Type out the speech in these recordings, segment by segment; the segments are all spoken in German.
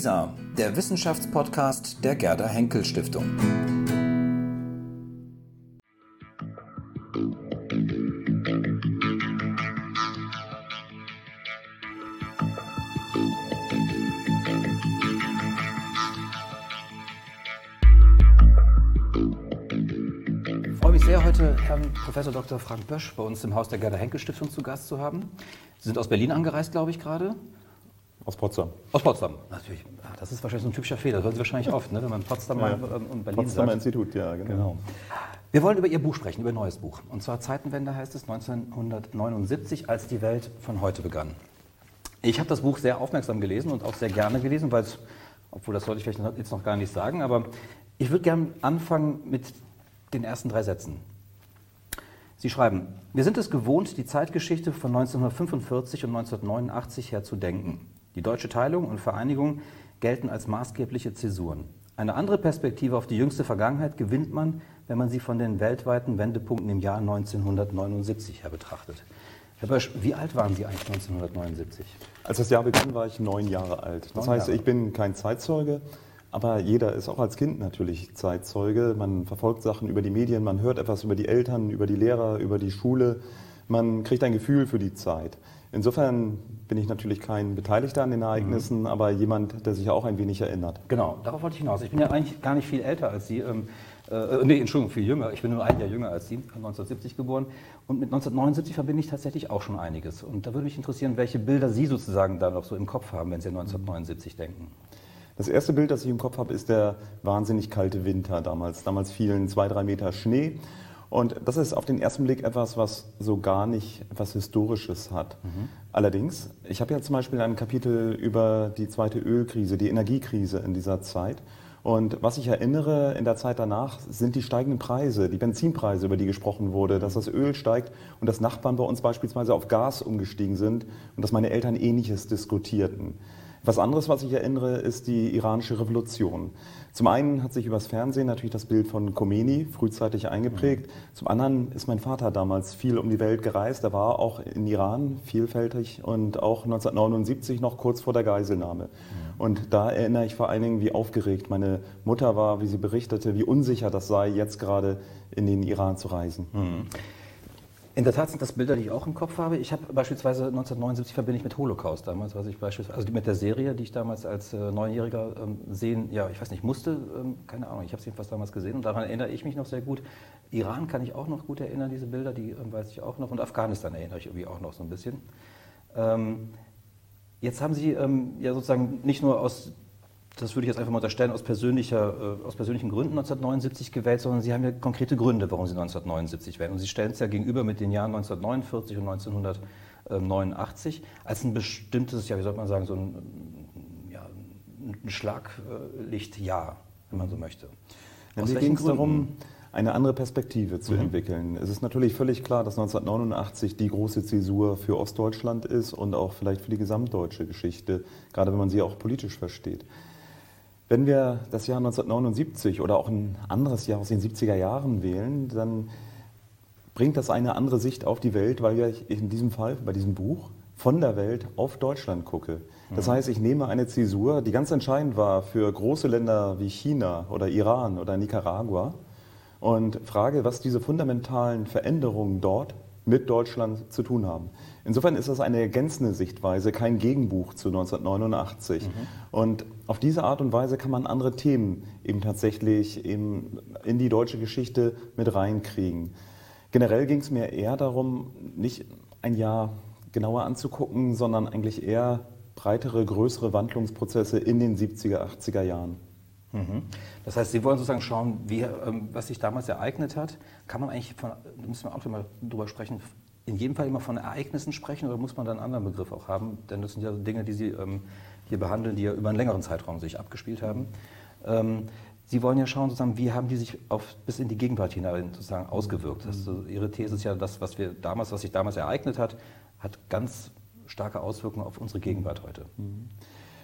WISA, der Wissenschaftspodcast der Gerda Henkel Stiftung. Freue mich sehr, heute Herrn Professor Dr. Frank Bösch bei uns im Haus der Gerda Henkel Stiftung zu Gast zu haben. Sie sind aus Berlin angereist, glaube ich, gerade. Aus Potsdam. Aus Potsdam, natürlich. Ah, Das ist wahrscheinlich so ein typischer Fehler. Das hören Sie wahrscheinlich oft, ne? wenn man Potsdam Ja, und Berlin Potsdamer sagt. Institut, ja, genau. Genau. Wir wollen über Ihr Buch sprechen, über Ihr neues Buch. Und zwar Zeitenwende heißt es 1979, als die Welt von heute begann. Ich habe das Buch sehr aufmerksam gelesen und auch sehr gerne gelesen, weil es, obwohl das sollte ich vielleicht jetzt noch gar nicht sagen, aber ich würde gerne anfangen mit den ersten drei Sätzen. Sie schreiben, wir sind es gewohnt, die Zeitgeschichte von 1945 und 1989 her zu denken. Die deutsche Teilung und Vereinigung gelten als maßgebliche Zäsuren. Eine andere Perspektive auf die jüngste Vergangenheit gewinnt man, wenn man sie von den weltweiten Wendepunkten im Jahr 1979 her betrachtet. Herr Bösch, wie alt waren Sie eigentlich 1979? Als das Jahr begann, war ich neun Jahre alt. Das Neun heißt, Jahre. ich bin kein Zeitzeuge, aber jeder ist auch als Kind natürlich Zeitzeuge. Man verfolgt Sachen über die Medien, man hört etwas über die Eltern, über die Lehrer, über die Schule. Man kriegt ein Gefühl für die Zeit. Insofern bin ich natürlich kein Beteiligter an den Ereignissen, aber jemand, der sich auch ein wenig erinnert. Genau, darauf wollte ich hinaus. Ich bin ja eigentlich gar nicht viel älter als Sie. Ähm, äh, nee, Entschuldigung, viel jünger. Ich bin nur ein Jahr jünger als Sie, 1970 geboren. Und mit 1979 verbinde ich tatsächlich auch schon einiges. Und da würde mich interessieren, welche Bilder Sie sozusagen da noch so im Kopf haben, wenn Sie an 1979 denken. Das erste Bild, das ich im Kopf habe, ist der wahnsinnig kalte Winter damals. Damals fielen zwei, drei Meter Schnee. Und das ist auf den ersten Blick etwas, was so gar nicht etwas Historisches hat. Allerdings, ich habe ja zum Beispiel ein Kapitel über die zweite Ölkrise, die Energiekrise in dieser Zeit. Und was ich erinnere in der Zeit danach, sind die steigenden Preise, die Benzinpreise, über die gesprochen wurde, dass das Öl steigt und dass Nachbarn bei uns beispielsweise auf Gas umgestiegen sind und dass meine Eltern Ähnliches diskutierten. Was anderes, was ich erinnere, ist die iranische Revolution. Zum einen hat sich übers Fernsehen natürlich das Bild von Khomeini frühzeitig eingeprägt. Zum anderen ist mein Vater damals viel um die Welt gereist. Er war auch in Iran vielfältig und auch 1979 noch kurz vor der Geiselnahme. Und da erinnere ich vor allen Dingen, wie aufgeregt meine Mutter war, wie sie berichtete, wie unsicher das sei, jetzt gerade in den Iran zu reisen. In der Tat sind das Bilder, die ich auch im Kopf habe. Ich habe beispielsweise 1979 verbinde ich mit Holocaust damals, was ich beispielsweise, also mit der Serie, die ich damals als äh, Neunjähriger ähm, sehen, ja, ich weiß nicht, musste, ähm, keine Ahnung, ich habe es jedenfalls damals gesehen und daran erinnere ich mich noch sehr gut. Iran kann ich auch noch gut erinnern, diese Bilder, die ähm, weiß ich auch noch und Afghanistan erinnere ich irgendwie auch noch so ein bisschen. Ähm, jetzt haben Sie ähm, ja sozusagen nicht nur aus das würde ich jetzt einfach mal unterstellen, aus, persönlicher, äh, aus persönlichen Gründen 1979 gewählt, sondern Sie haben ja konkrete Gründe, warum Sie 1979 wählen. Und Sie stellen es ja gegenüber mit den Jahren 1949 und 1989 als ein bestimmtes, ja, wie soll man sagen, so ein, ja, ein Schlaglichtjahr, wenn man so möchte. Ja, Aus mir ging es darum, eine andere Perspektive zu Mhm. entwickeln. Es ist natürlich völlig klar, dass 1989 die große Zäsur für Ostdeutschland ist und auch vielleicht für die gesamtdeutsche Geschichte, gerade wenn man sie auch politisch versteht. Wenn wir das Jahr 1979 oder auch ein anderes Jahr aus den 70er Jahren wählen, dann bringt das eine andere Sicht auf die Welt, weil wir in diesem Fall, bei diesem Buch, von der Welt auf Deutschland gucke. Das heißt, ich nehme eine Zäsur, die ganz entscheidend war für große Länder wie China oder Iran oder Nicaragua und frage, was diese fundamentalen Veränderungen dort mit Deutschland zu tun haben. Insofern ist das eine ergänzende Sichtweise, kein Gegenbuch zu 1989. Und auf diese Art und Weise kann man andere Themen eben tatsächlich eben in die deutsche Geschichte mit reinkriegen. Generell ging es mir eher darum, nicht ein Jahr genauer anzugucken, sondern eigentlich eher breitere, größere Wandlungsprozesse in den 70er, 80er Jahren. Mhm. Das heißt, Sie wollen sozusagen schauen, wie, ähm, was sich damals ereignet hat. Kann man eigentlich, von, da müssen wir auch immer drüber sprechen, in jedem Fall immer von Ereignissen sprechen oder muss man da einen anderen Begriff auch haben? Denn das sind ja Dinge, die Sie ähm, hier behandeln, die ja über einen längeren Zeitraum sich abgespielt haben. Ähm, Sie wollen ja schauen, sozusagen, wie haben die sich auf, bis in die Gegenwart hinein sozusagen ausgewirkt. Also Ihre These ist ja, das, was wir damals, was sich damals ereignet hat, hat ganz starke Auswirkungen auf unsere Gegenwart heute.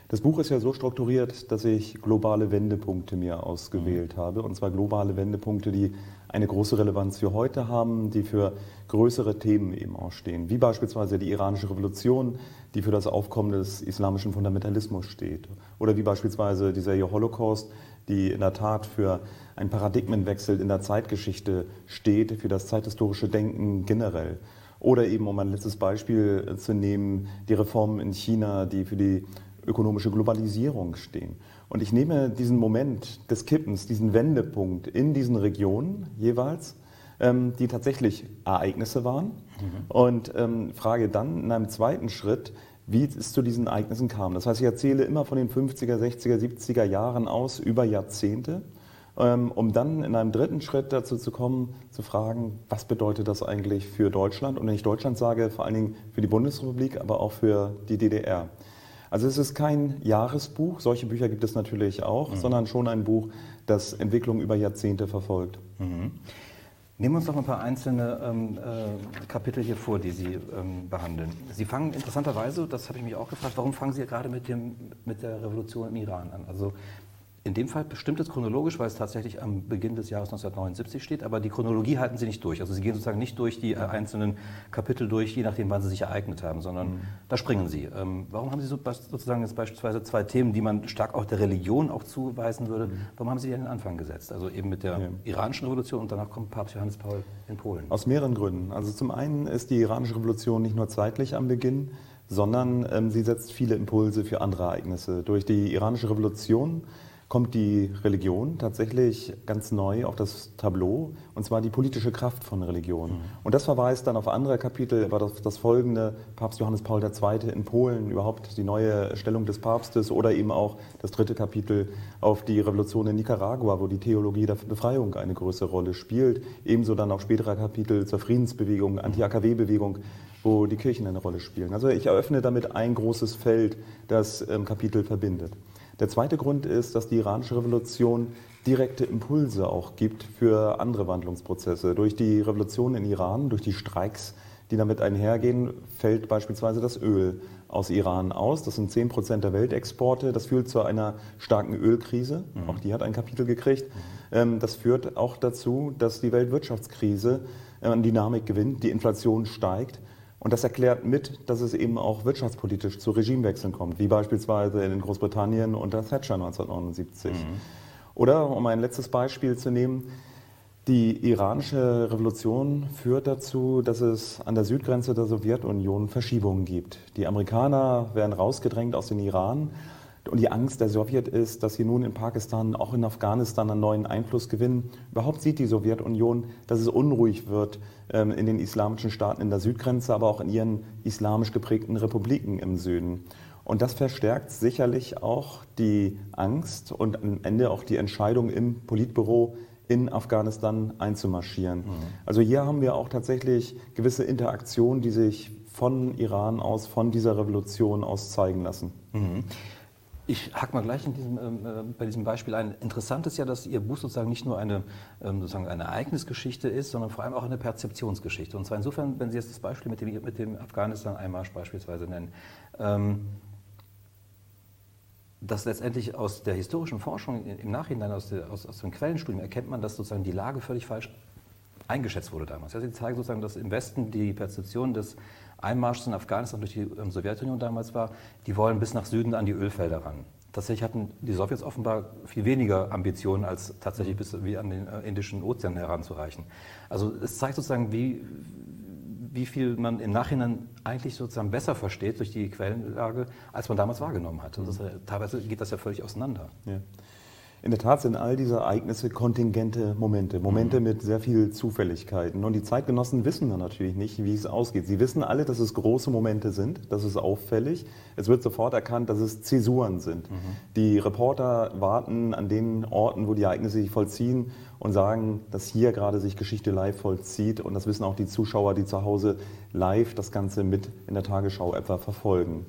Das Buch ist ja so strukturiert, dass ich globale Wendepunkte mir ausgewählt mhm. habe. Und zwar globale Wendepunkte, die eine große Relevanz für heute haben, die für größere Themen eben auch stehen. Wie beispielsweise die iranische Revolution, die für das Aufkommen des islamischen Fundamentalismus steht. Oder wie beispielsweise die Serie Holocaust, die in der Tat für einen Paradigmenwechsel in der Zeitgeschichte steht, für das zeithistorische Denken generell. Oder eben, um ein letztes Beispiel zu nehmen, die Reformen in China, die für die ökonomische Globalisierung stehen. Und ich nehme diesen Moment des Kippens, diesen Wendepunkt in diesen Regionen jeweils, ähm, die tatsächlich Ereignisse waren, mhm. und ähm, frage dann in einem zweiten Schritt, wie es zu diesen Ereignissen kam. Das heißt, ich erzähle immer von den 50er, 60er, 70er Jahren aus über Jahrzehnte, ähm, um dann in einem dritten Schritt dazu zu kommen, zu fragen, was bedeutet das eigentlich für Deutschland? Und wenn ich Deutschland sage, vor allen Dingen für die Bundesrepublik, aber auch für die DDR. Also es ist kein Jahresbuch, solche Bücher gibt es natürlich auch, mhm. sondern schon ein Buch, das Entwicklung über Jahrzehnte verfolgt. Mhm. Nehmen wir uns doch ein paar einzelne ähm, äh, Kapitel hier vor, die Sie ähm, behandeln. Sie fangen interessanterweise, das habe ich mich auch gefragt, warum fangen Sie gerade mit, dem, mit der Revolution im Iran an? Also in dem Fall bestimmt es chronologisch, weil es tatsächlich am Beginn des Jahres 1979 steht, aber die Chronologie halten Sie nicht durch. Also Sie gehen sozusagen nicht durch die äh, einzelnen Kapitel durch, je nachdem, wann sie sich ereignet haben, sondern mhm. da springen Sie. Ähm, warum haben Sie so, sozusagen jetzt beispielsweise zwei Themen, die man stark auch der Religion auch zuweisen würde, mhm. warum haben Sie die an den Anfang gesetzt? Also eben mit der ja. iranischen Revolution und danach kommt Papst Johannes Paul in Polen. Aus mehreren Gründen. Also zum einen ist die iranische Revolution nicht nur zeitlich am Beginn, sondern ähm, sie setzt viele Impulse für andere Ereignisse. Durch die iranische Revolution kommt die Religion tatsächlich ganz neu auf das Tableau, und zwar die politische Kraft von Religion. Mhm. Und das verweist dann auf andere Kapitel, aber das, das folgende, Papst Johannes Paul II. in Polen, überhaupt die neue Stellung des Papstes oder eben auch das dritte Kapitel auf die Revolution in Nicaragua, wo die Theologie der Befreiung eine größere Rolle spielt. Ebenso dann auch spätere Kapitel zur Friedensbewegung, Anti-AKW-Bewegung, wo die Kirchen eine Rolle spielen. Also ich eröffne damit ein großes Feld, das ähm, Kapitel verbindet. Der zweite Grund ist, dass die iranische Revolution direkte Impulse auch gibt für andere Wandlungsprozesse. Durch die Revolution in Iran, durch die Streiks, die damit einhergehen, fällt beispielsweise das Öl aus Iran aus. Das sind 10 Prozent der Weltexporte. Das führt zu einer starken Ölkrise. Mhm. Auch die hat ein Kapitel gekriegt. Mhm. Das führt auch dazu, dass die Weltwirtschaftskrise an Dynamik gewinnt, die Inflation steigt. Und das erklärt mit, dass es eben auch wirtschaftspolitisch zu Regimewechseln kommt, wie beispielsweise in Großbritannien unter Thatcher 1979. Mhm. Oder, um ein letztes Beispiel zu nehmen, die iranische Revolution führt dazu, dass es an der Südgrenze der Sowjetunion Verschiebungen gibt. Die Amerikaner werden rausgedrängt aus dem Iran und die Angst der Sowjet ist, dass sie nun in Pakistan, auch in Afghanistan einen neuen Einfluss gewinnen. Überhaupt sieht die Sowjetunion, dass es unruhig wird ähm, in den islamischen Staaten in der Südgrenze, aber auch in ihren islamisch geprägten Republiken im Süden. Und das verstärkt sicherlich auch die Angst und am Ende auch die Entscheidung im Politbüro in Afghanistan einzumarschieren. Mhm. Also hier haben wir auch tatsächlich gewisse Interaktionen, die sich von Iran aus, von dieser Revolution aus zeigen lassen. Mhm. Ich hack mal gleich diesem, ähm, äh, bei diesem Beispiel ein. Interessant ist ja, dass Ihr Buch sozusagen nicht nur eine, ähm, sozusagen eine Ereignisgeschichte ist, sondern vor allem auch eine Perzeptionsgeschichte. Und zwar insofern, wenn Sie jetzt das Beispiel mit dem, mit dem Afghanistan-Einmarsch beispielsweise nennen, ähm, dass letztendlich aus der historischen Forschung im Nachhinein, aus, der, aus, aus dem Quellenstudium, erkennt man, dass sozusagen die Lage völlig falsch eingeschätzt wurde damals. Sie zeigen sozusagen, dass im Westen die Perzeption des Einmarsch in Afghanistan durch die ähm, Sowjetunion damals war, die wollen bis nach Süden an die Ölfelder ran. Tatsächlich hatten die Sowjets offenbar viel weniger Ambitionen, als tatsächlich bis wie an den äh, Indischen Ozean heranzureichen. Also es zeigt sozusagen, wie, wie viel man im Nachhinein eigentlich sozusagen besser versteht durch die Quellenlage, als man damals wahrgenommen hat. Also das, teilweise geht das ja völlig auseinander. Ja. In der Tat sind all diese Ereignisse kontingente Momente, Momente mhm. mit sehr viel Zufälligkeiten. Und die Zeitgenossen wissen dann natürlich nicht, wie es ausgeht. Sie wissen alle, dass es große Momente sind, das ist auffällig. Es wird sofort erkannt, dass es Zäsuren sind. Mhm. Die Reporter warten an den Orten, wo die Ereignisse sich vollziehen und sagen, dass hier gerade sich Geschichte live vollzieht. Und das wissen auch die Zuschauer, die zu Hause live das Ganze mit in der Tagesschau etwa verfolgen.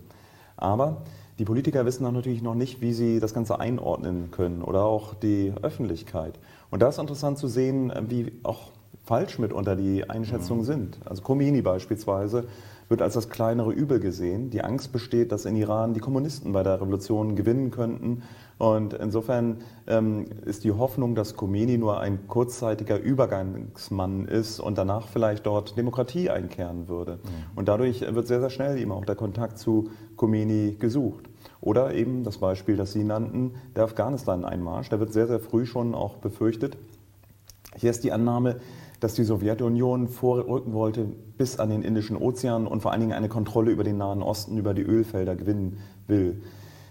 Aber die Politiker wissen auch natürlich noch nicht, wie sie das Ganze einordnen können oder auch die Öffentlichkeit. Und da ist interessant zu sehen, wie auch falsch mitunter die Einschätzungen mhm. sind. Also Comini beispielsweise wird als das kleinere Übel gesehen. Die Angst besteht, dass in Iran die Kommunisten bei der Revolution gewinnen könnten. Und insofern ähm, ist die Hoffnung, dass Khomeini nur ein kurzzeitiger Übergangsmann ist und danach vielleicht dort Demokratie einkehren würde. Mhm. Und dadurch wird sehr, sehr schnell eben auch der Kontakt zu Khomeini gesucht. Oder eben das Beispiel, das Sie nannten, der Afghanistan-Einmarsch. Der wird sehr, sehr früh schon auch befürchtet. Hier ist die Annahme, dass die Sowjetunion vorrücken wollte bis an den Indischen Ozean und vor allen Dingen eine Kontrolle über den Nahen Osten, über die Ölfelder gewinnen will.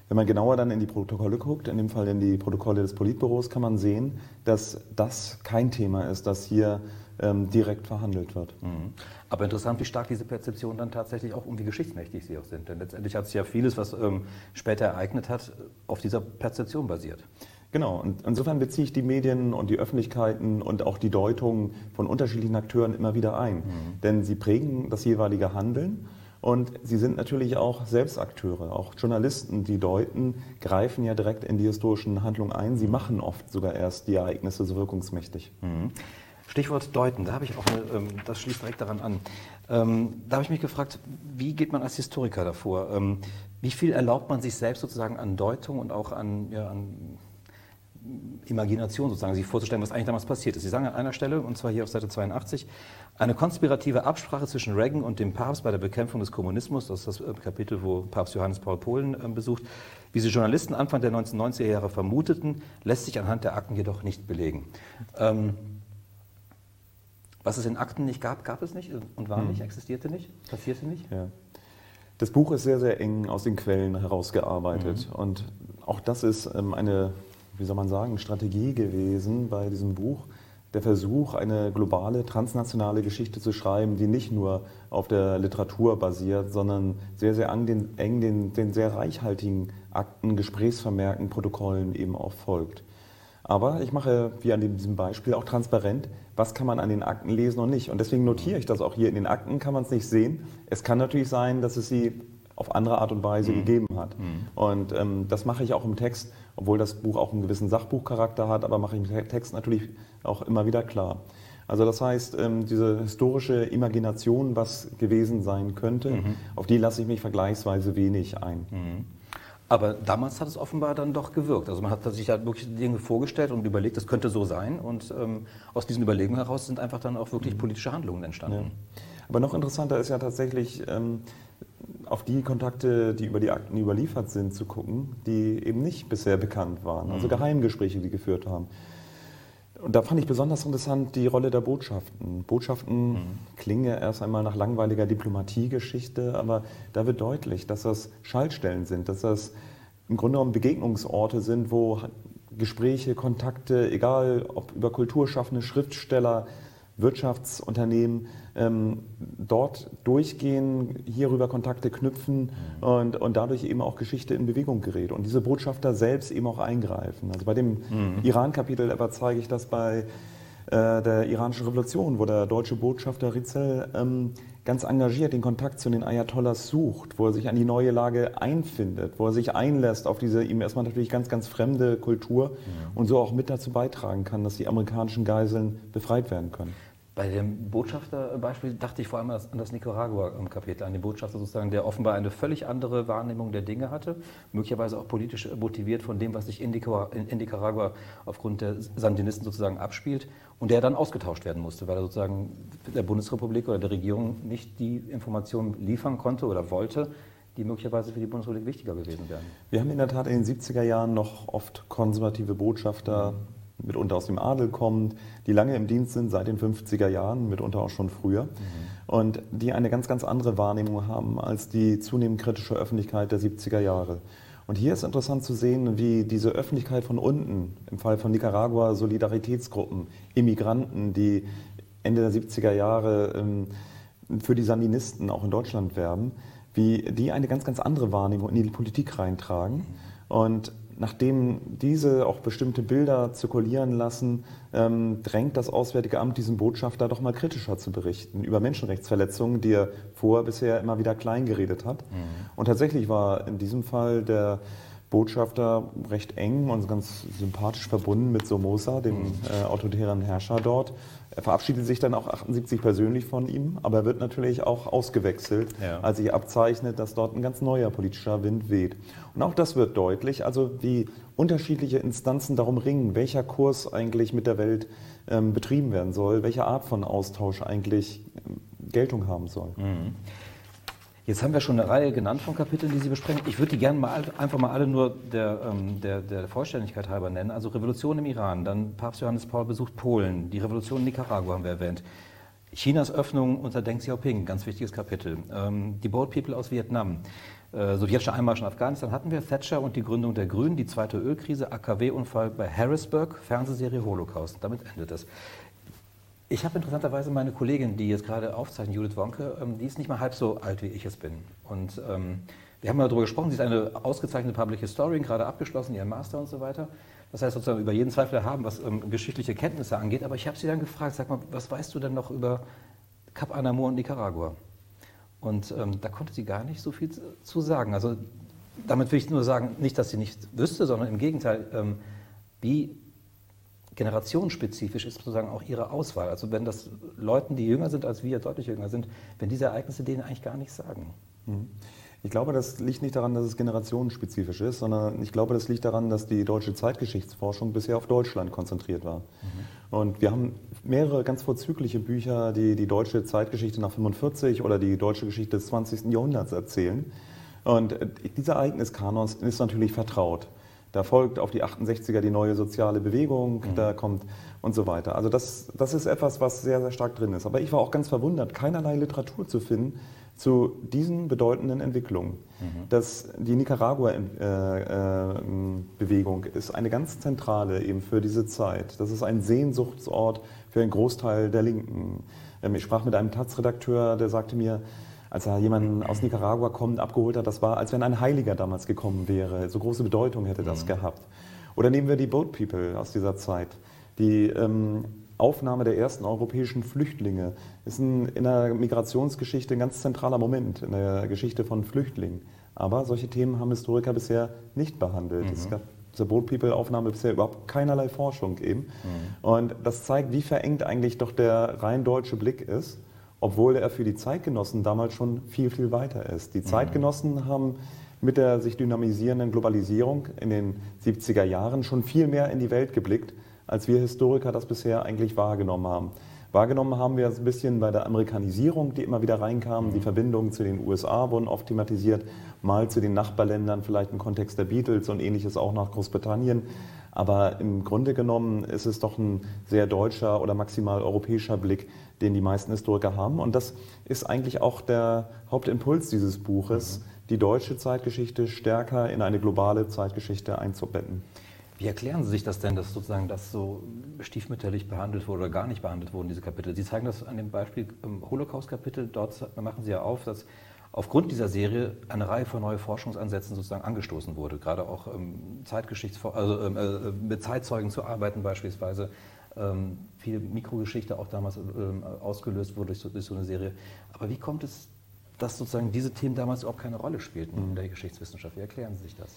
Wenn man genauer dann in die Protokolle guckt, in dem Fall in die Protokolle des Politbüros, kann man sehen, dass das kein Thema ist, das hier ähm, direkt verhandelt wird. Mhm. Aber interessant, wie stark diese Perzeptionen dann tatsächlich auch um wie geschichtsmächtig sie auch sind. Denn letztendlich hat sich ja vieles, was ähm, später ereignet hat, auf dieser Perzeption basiert. Genau, und insofern beziehe ich die Medien und die Öffentlichkeiten und auch die Deutungen von unterschiedlichen Akteuren immer wieder ein. Mhm. Denn sie prägen das jeweilige Handeln und sie sind natürlich auch Selbstakteure, auch Journalisten, die deuten, greifen ja direkt in die historischen Handlungen ein. Sie machen oft sogar erst die Ereignisse so wirkungsmächtig. Mhm. Stichwort deuten, da habe ich auch eine, ähm, das schließt direkt daran an. Ähm, da habe ich mich gefragt, wie geht man als Historiker davor? Ähm, wie viel erlaubt man sich selbst sozusagen an Deutung und auch an, ja, an Imagination sozusagen, sich vorzustellen, was eigentlich damals passiert ist. Sie sagen an einer Stelle, und zwar hier auf Seite 82, eine konspirative Absprache zwischen Reagan und dem Papst bei der Bekämpfung des Kommunismus, das ist das äh, Kapitel, wo Papst Johannes Paul Polen äh, besucht, wie sie Journalisten Anfang der 1990er Jahre vermuteten, lässt sich anhand der Akten jedoch nicht belegen. Ähm, was es in Akten nicht gab, gab es nicht und war hm. nicht, existierte nicht, passierte nicht? Ja. Das Buch ist sehr, sehr eng aus den Quellen herausgearbeitet. Mhm. Und auch das ist ähm, eine wie soll man sagen, Strategie gewesen bei diesem Buch, der Versuch, eine globale, transnationale Geschichte zu schreiben, die nicht nur auf der Literatur basiert, sondern sehr, sehr eng den, eng den, den sehr reichhaltigen Akten, Gesprächsvermerken, Protokollen eben auch folgt. Aber ich mache, wie an diesem Beispiel, auch transparent, was kann man an den Akten lesen und nicht. Und deswegen notiere ich das auch hier. In den Akten kann man es nicht sehen. Es kann natürlich sein, dass es sie auf andere Art und Weise mhm. gegeben hat. Mhm. Und ähm, das mache ich auch im Text, obwohl das Buch auch einen gewissen Sachbuchcharakter hat, aber mache ich im Text natürlich auch immer wieder klar. Also das heißt, ähm, diese historische Imagination, was gewesen sein könnte, mhm. auf die lasse ich mich vergleichsweise wenig ein. Mhm. Aber damals hat es offenbar dann doch gewirkt. Also man hat sich ja wirklich Dinge vorgestellt und überlegt, das könnte so sein. Und ähm, aus diesen Überlegungen heraus sind einfach dann auch wirklich mhm. politische Handlungen entstanden. Ja. Aber noch interessanter ist ja tatsächlich, ähm, auf die Kontakte, die über die Akten überliefert sind, zu gucken, die eben nicht bisher bekannt waren. Also mhm. Geheimgespräche, die geführt haben. Und da fand ich besonders interessant die Rolle der Botschaften. Botschaften mhm. klingen ja erst einmal nach langweiliger Diplomatiegeschichte, aber da wird deutlich, dass das Schaltstellen sind, dass das im Grunde genommen Begegnungsorte sind, wo Gespräche, Kontakte, egal ob über Kulturschaffende, Schriftsteller, Wirtschaftsunternehmen ähm, dort durchgehen, hierüber Kontakte knüpfen mhm. und, und dadurch eben auch Geschichte in Bewegung gerät und diese Botschafter selbst eben auch eingreifen. Also bei dem mhm. Iran-Kapitel aber zeige ich das bei äh, der iranischen Revolution, wo der deutsche Botschafter Ritzel ähm, ganz engagiert den Kontakt zu den Ayatollahs sucht, wo er sich an die neue Lage einfindet, wo er sich einlässt auf diese ihm erstmal natürlich ganz, ganz fremde Kultur ja. und so auch mit dazu beitragen kann, dass die amerikanischen Geiseln befreit werden können. Bei dem Botschafterbeispiel dachte ich vor allem an das Nicaragua-Kapitel, an den Botschafter sozusagen, der offenbar eine völlig andere Wahrnehmung der Dinge hatte, möglicherweise auch politisch motiviert von dem, was sich in Nicaragua aufgrund der Sandinisten sozusagen abspielt und der dann ausgetauscht werden musste, weil er sozusagen der Bundesrepublik oder der Regierung nicht die Informationen liefern konnte oder wollte, die möglicherweise für die Bundesrepublik wichtiger gewesen wären. Wir haben in der Tat in den 70er Jahren noch oft konservative Botschafter mitunter aus dem Adel kommt, die lange im Dienst sind, seit den 50er Jahren, mitunter auch schon früher, mhm. und die eine ganz, ganz andere Wahrnehmung haben als die zunehmend kritische Öffentlichkeit der 70er Jahre. Und hier ist interessant zu sehen, wie diese Öffentlichkeit von unten, im Fall von Nicaragua Solidaritätsgruppen, Immigranten, die Ende der 70er Jahre ähm, für die Sandinisten auch in Deutschland werben, wie die eine ganz, ganz andere Wahrnehmung in die Politik reintragen. Und Nachdem diese auch bestimmte Bilder zirkulieren lassen, ähm, drängt das Auswärtige Amt diesen Botschafter doch mal kritischer zu berichten über Menschenrechtsverletzungen, die er vorher bisher immer wieder kleingeredet hat. Mhm. Und tatsächlich war in diesem Fall der Botschafter recht eng und ganz sympathisch verbunden mit Somoza, dem mhm. äh, autoritären Herrscher dort. Er verabschiedet sich dann auch 78 persönlich von ihm, aber er wird natürlich auch ausgewechselt, ja. als sich abzeichnet, dass dort ein ganz neuer politischer Wind weht. Und auch das wird deutlich, also wie unterschiedliche Instanzen darum ringen, welcher Kurs eigentlich mit der Welt ähm, betrieben werden soll, welche Art von Austausch eigentlich ähm, Geltung haben soll. Mhm. Jetzt haben wir schon eine Reihe genannt von Kapiteln, die Sie besprechen. Ich würde die gerne mal einfach mal alle nur der, ähm, der, der, Vollständigkeit halber nennen. Also Revolution im Iran, dann Papst Johannes Paul besucht Polen, die Revolution in Nicaragua haben wir erwähnt. Chinas Öffnung unter Deng Xiaoping, ganz wichtiges Kapitel. Ähm, die Boat People aus Vietnam, äh, sowjetischer Einmarsch in Afghanistan hatten wir, Thatcher und die Gründung der Grünen, die zweite Ölkrise, AKW-Unfall bei Harrisburg, Fernsehserie Holocaust. Damit endet es. Ich habe interessanterweise meine Kollegin, die jetzt gerade aufzeichnet, Judith Wonke, ähm, die ist nicht mal halb so alt, wie ich es bin. Und ähm, wir haben mal darüber gesprochen, sie ist eine ausgezeichnete Public Historian, gerade abgeschlossen, ihren Master und so weiter. Das heißt sozusagen über jeden Zweifel haben, was ähm, geschichtliche Kenntnisse angeht. Aber ich habe sie dann gefragt, sag mal, was weißt du denn noch über Cap Anamur und Nicaragua? Und ähm, da konnte sie gar nicht so viel zu sagen. Also damit will ich nur sagen, nicht, dass sie nicht wüsste, sondern im Gegenteil, ähm, wie generationsspezifisch ist sozusagen auch ihre Auswahl. Also wenn das Leuten, die jünger sind als wir, deutlich jünger sind, wenn diese Ereignisse denen eigentlich gar nichts sagen. Mhm. Ich glaube, das liegt nicht daran, dass es generationenspezifisch ist, sondern ich glaube, das liegt daran, dass die deutsche Zeitgeschichtsforschung bisher auf Deutschland konzentriert war. Mhm. Und wir haben mehrere ganz vorzügliche Bücher, die die deutsche Zeitgeschichte nach 45 oder die deutsche Geschichte des 20. Jahrhunderts erzählen. Und äh, dieser Ereigniskanon ist natürlich vertraut. Da folgt auf die 68er die neue soziale Bewegung, mhm. da kommt und so weiter. Also das, das ist etwas, was sehr, sehr stark drin ist. Aber ich war auch ganz verwundert, keinerlei Literatur zu finden zu diesen bedeutenden Entwicklungen. Mhm. Dass die Nicaragua-Bewegung äh, äh, ist eine ganz zentrale eben für diese Zeit. Das ist ein Sehnsuchtsort für einen Großteil der Linken. Ähm, ich sprach mit einem Taz-Redakteur, der sagte mir, als er jemanden aus Nicaragua kommt, abgeholt hat, das war, als wenn ein Heiliger damals gekommen wäre. So große Bedeutung hätte das mhm. gehabt. Oder nehmen wir die Boat People aus dieser Zeit. Die ähm, Aufnahme der ersten europäischen Flüchtlinge ist ein, in der Migrationsgeschichte ein ganz zentraler Moment in der Geschichte von Flüchtlingen. Aber solche Themen haben Historiker bisher nicht behandelt. Mhm. Es gab zur Boat People Aufnahme bisher überhaupt keinerlei Forschung eben. Mhm. Und das zeigt, wie verengt eigentlich doch der rein deutsche Blick ist obwohl er für die Zeitgenossen damals schon viel, viel weiter ist. Die mhm. Zeitgenossen haben mit der sich dynamisierenden Globalisierung in den 70er Jahren schon viel mehr in die Welt geblickt, als wir Historiker das bisher eigentlich wahrgenommen haben. Wahrgenommen haben wir es ein bisschen bei der Amerikanisierung, die immer wieder reinkam. Die mhm. Verbindungen zu den USA wurden oft thematisiert, mal zu den Nachbarländern, vielleicht im Kontext der Beatles und ähnliches auch nach Großbritannien. Aber im Grunde genommen ist es doch ein sehr deutscher oder maximal europäischer Blick, den die meisten Historiker haben. Und das ist eigentlich auch der Hauptimpuls dieses Buches, mhm. die deutsche Zeitgeschichte stärker in eine globale Zeitgeschichte einzubetten. Wie erklären Sie sich das denn, dass sozusagen das so stiefmütterlich behandelt wurde oder gar nicht behandelt wurden, diese Kapitel? Sie zeigen das an dem Beispiel im Holocaust-Kapitel. Dort machen Sie ja auf, dass aufgrund dieser Serie eine Reihe von neuen Forschungsansätzen sozusagen angestoßen wurde. Gerade auch ähm, Zeitgeschichtsfor also ähm, äh, mit Zeitzeugen zu arbeiten beispielsweise. Ähm, viel Mikrogeschichte auch damals ähm, ausgelöst wurde durch so, durch so, eine Serie. Aber wie kommt es, dass sozusagen diese Themen damals überhaupt keine Rolle spielten mhm. in der Geschichtswissenschaft? Wie erklären Sie sich das?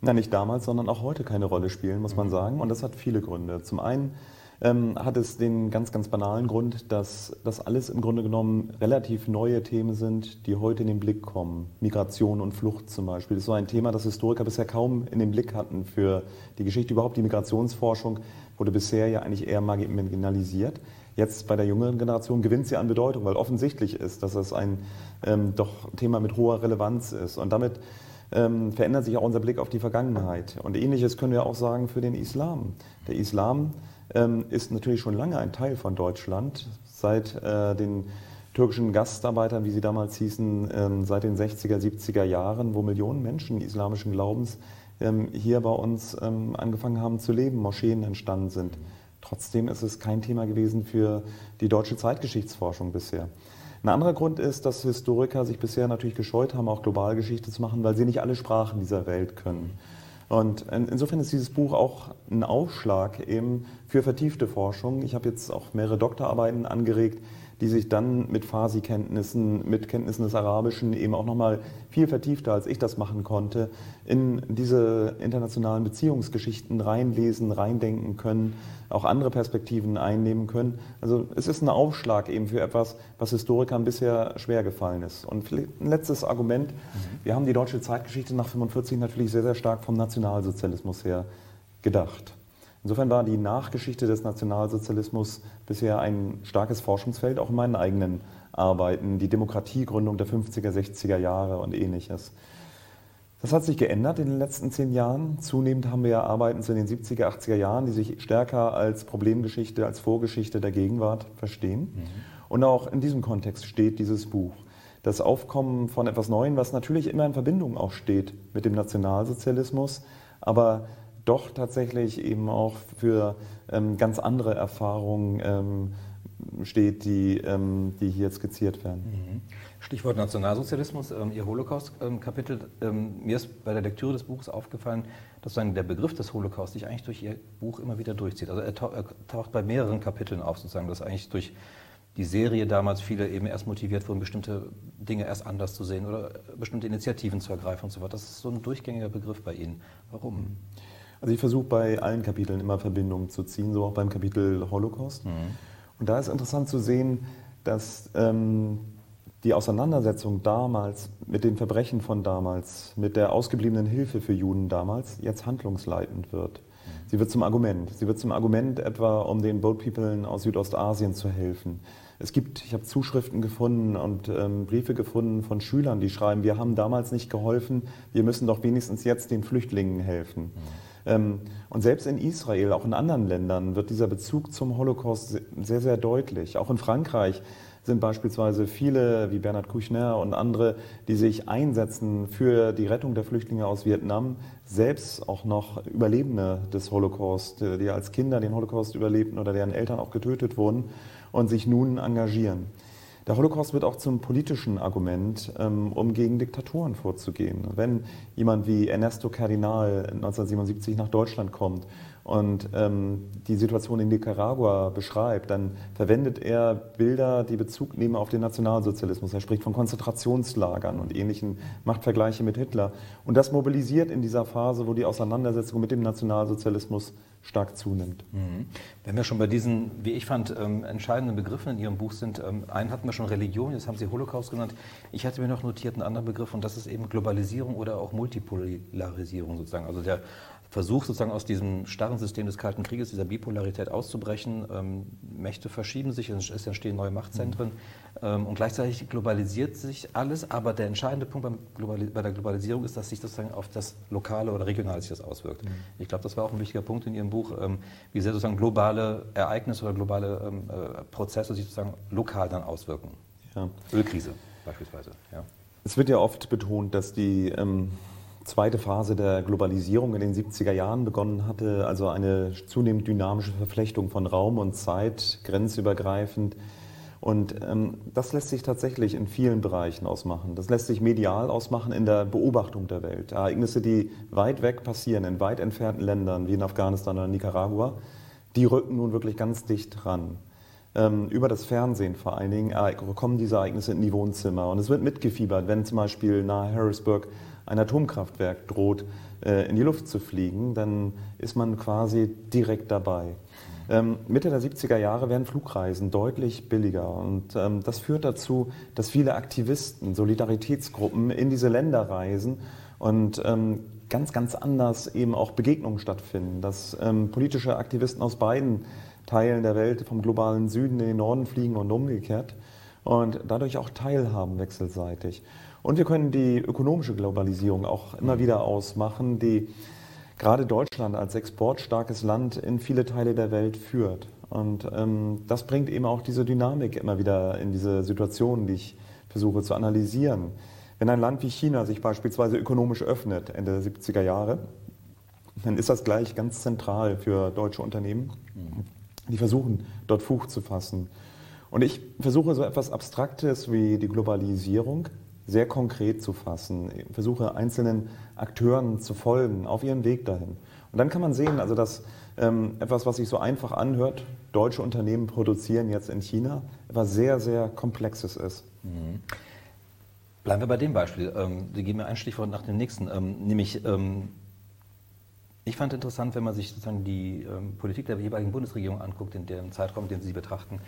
Na, nicht damals, sondern auch heute keine Rolle spielen, muss man mhm. sagen. Und das hat viele Gründe. Zum einen ähm, hat es den ganz, ganz banalen Grund, dass das alles im Grunde genommen relativ neue Themen sind, die heute in den Blick kommen. Migration und Flucht zum Beispiel. Das ist so ein Thema, das Historiker bisher kaum in den Blick hatten für die Geschichte. Überhaupt die Migrationsforschung wurde bisher ja eigentlich eher marginalisiert. Jetzt bei der jüngeren Generation gewinnt sie an Bedeutung, weil offensichtlich ist, dass es ein ähm, doch Thema mit hoher Relevanz ist. Und damit ähm, verändert sich auch unser Blick auf die Vergangenheit. Und ähnliches können wir auch sagen für den Islam. Der Islam ähm, ist natürlich schon lange ein Teil von Deutschland. Seit äh, den türkischen Gastarbeitern, wie sie damals hießen, ähm, seit den 60er, 70er Jahren, wo Millionen Menschen islamischen Glaubens ähm, hier bei uns ähm, angefangen haben zu leben, Moscheen entstanden sind. Trotzdem ist es kein Thema gewesen für die deutsche Zeitgeschichtsforschung bisher. Ein anderer Grund ist, dass Historiker sich bisher natürlich gescheut haben, auch Globalgeschichte zu machen, weil sie nicht alle Sprachen dieser Welt können. Und insofern ist dieses Buch auch ein Aufschlag eben für vertiefte Forschung. Ich habe jetzt auch mehrere Doktorarbeiten angeregt, die sich dann mit Farsi-Kenntnissen, mit Kenntnissen des Arabischen eben auch nochmal viel vertiefter, als ich das machen konnte, in diese internationalen Beziehungsgeschichten reinlesen, reindenken können, auch andere Perspektiven einnehmen können. Also es ist ein Aufschlag eben für etwas, was Historikern bisher schwer gefallen ist. Und ein letztes Argument. Mhm. Wir haben die deutsche Zeitgeschichte nach 1945 natürlich sehr, sehr stark vom Nationalsozialismus her gedacht. Insofern war die Nachgeschichte des Nationalsozialismus bisher ein starkes Forschungsfeld, auch in meinen eigenen Arbeiten, die Demokratiegründung der 50er, 60er Jahre und ähnliches. Das hat sich geändert in den letzten zehn Jahren. Zunehmend haben wir Arbeiten zu den 70er, 80er Jahren, die sich stärker als Problemgeschichte, als Vorgeschichte der Gegenwart verstehen. Mhm. Und auch in diesem Kontext steht dieses Buch. Das Aufkommen von etwas Neuem, was natürlich immer in Verbindung auch steht mit dem Nationalsozialismus, aber doch tatsächlich eben auch für ähm, ganz andere Erfahrungen ähm, steht, die, ähm, die hier skizziert werden. Mhm. Stichwort Nationalsozialismus, ähm, Ihr Holocaust-Kapitel. Ähm, mir ist bei der Lektüre des Buches aufgefallen, dass der Begriff des Holocaust sich eigentlich durch Ihr Buch immer wieder durchzieht. Also er taucht bei mehreren Kapiteln auf, sozusagen, dass eigentlich durch die Serie damals viele eben erst motiviert wurden, bestimmte Dinge erst anders zu sehen oder bestimmte Initiativen zu ergreifen und so weiter. Das ist so ein durchgängiger Begriff bei Ihnen. Warum? Mhm. Also ich versuche bei allen Kapiteln immer Verbindungen zu ziehen, so auch beim Kapitel Holocaust. Mhm. Und da ist interessant zu sehen, dass ähm, die Auseinandersetzung damals mit den Verbrechen von damals, mit der ausgebliebenen Hilfe für Juden damals, jetzt handlungsleitend wird. Mhm. Sie wird zum Argument. Sie wird zum Argument etwa, um den Boat People aus Südostasien zu helfen. Es gibt, ich habe Zuschriften gefunden und ähm, Briefe gefunden von Schülern, die schreiben, wir haben damals nicht geholfen, wir müssen doch wenigstens jetzt den Flüchtlingen helfen. Mhm. Ähm, und selbst in Israel, auch in anderen Ländern, wird dieser Bezug zum Holocaust sehr, sehr deutlich. Auch in Frankreich sind beispielsweise viele wie Bernhard Kouchner und andere, die sich einsetzen für die Rettung der Flüchtlinge aus Vietnam, selbst auch noch Überlebende des Holocaust, die als Kinder den Holocaust überlebten oder deren Eltern auch getötet wurden und sich nun engagieren. Der Holocaust wird auch zum politischen Argument, ähm, um gegen Diktaturen vorzugehen. Wenn jemand wie Ernesto Cardinal 1977 nach Deutschland kommt und ähm, die Situation in Nicaragua beschreibt, dann verwendet er Bilder, die Bezug nehmen auf den Nationalsozialismus. Er spricht von Konzentrationslagern und ähnlichen Machtvergleiche mit Hitler. Und das mobilisiert in dieser Phase, wo die Auseinandersetzung mit dem Nationalsozialismus stark zunimmt. Mhm. Wenn wir schon bei diesen, wie ich fand, ähm, entscheidenden Begriffen in Ihrem Buch sind, ähm, einen hatten wir schon Religion, jetzt haben Sie Holocaust genannt. Ich hatte mir noch notiert einen anderen Begriff und das ist eben Globalisierung oder auch Multipolarisierung sozusagen. Also der Versuch sozusagen aus diesem starren System des Kalten Krieges, dieser Bipolarität auszubrechen. Ähm, Mächte verschieben sich, es entstehen neue Machtzentren ähm, und gleichzeitig globalisiert sich alles. Aber der entscheidende Punkt bei der Globalisierung ist, dass sich sozusagen auf das Lokale oder Regionale sich das auswirkt. Mhm. Ich glaube, das war auch ein wichtiger Punkt in Ihrem Buch, ähm, wie sehr sozusagen globale Ereignisse oder globale ähm, äh, Prozesse sich sozusagen lokal dann auswirken. Ja. Ölkrise beispielsweise. Ja. Es wird ja oft betont, dass die ähm, zweite Phase der Globalisierung in den 70er Jahren begonnen hatte, also eine zunehmend dynamische Verflechtung von Raum und Zeit, grenzübergreifend. Und ähm, das lässt sich tatsächlich in vielen Bereichen ausmachen. Das lässt sich medial ausmachen in der Beobachtung der Welt. Ereignisse, die weit weg passieren, in weit entfernten Ländern wie in Afghanistan oder Nicaragua, die rücken nun wirklich ganz dicht ran. Ähm, über das Fernsehen vor allen Dingen kommen diese Ereignisse in die Wohnzimmer. Und es wird mitgefiebert, wenn zum Beispiel nahe Harrisburg ein Atomkraftwerk droht, äh, in die Luft zu fliegen, dann ist man quasi direkt dabei. Ähm, Mitte der 70er Jahre werden Flugreisen deutlich billiger und ähm, das führt dazu, dass viele Aktivisten, Solidaritätsgruppen in diese Länder reisen und ähm, ganz, ganz anders eben auch Begegnungen stattfinden, dass politische Aktivisten aus beiden Teilen der Welt vom globalen Süden in den Norden fliegen und umgekehrt und dadurch auch teilhaben wechselseitig. Und wir können die ökonomische Globalisierung auch immer mhm. wieder ausmachen, die gerade Deutschland als exportstarkes Land in viele Teile der Welt führt. Und ähm, das bringt eben auch diese Dynamik immer wieder in diese Situation, die ich versuche zu analysieren. Wenn ein Land wie China sich beispielsweise ökonomisch öffnet, Ende der 70er Jahre, dann ist das gleich ganz zentral für deutsche Unternehmen, mhm. die versuchen, dort Fuß zu fassen. Und ich versuche so etwas Abstraktes wie die Globalisierung sehr konkret zu fassen, versuche einzelnen Akteuren zu folgen auf ihren Weg dahin. Und dann kann man sehen, also dass ähm, etwas, was sich so einfach anhört, deutsche Unternehmen produzieren jetzt in China, etwas sehr, sehr Komplexes ist. Mhm. Bleiben wir bei dem Beispiel. Ähm, Sie geben mir ein Stichwort nach dem nächsten, ähm, nämlich ähm, ich fand interessant, wenn man sich sozusagen die ähm, Politik der jeweiligen Bundesregierung anguckt, in dem Zeitraum, den Sie betrachten,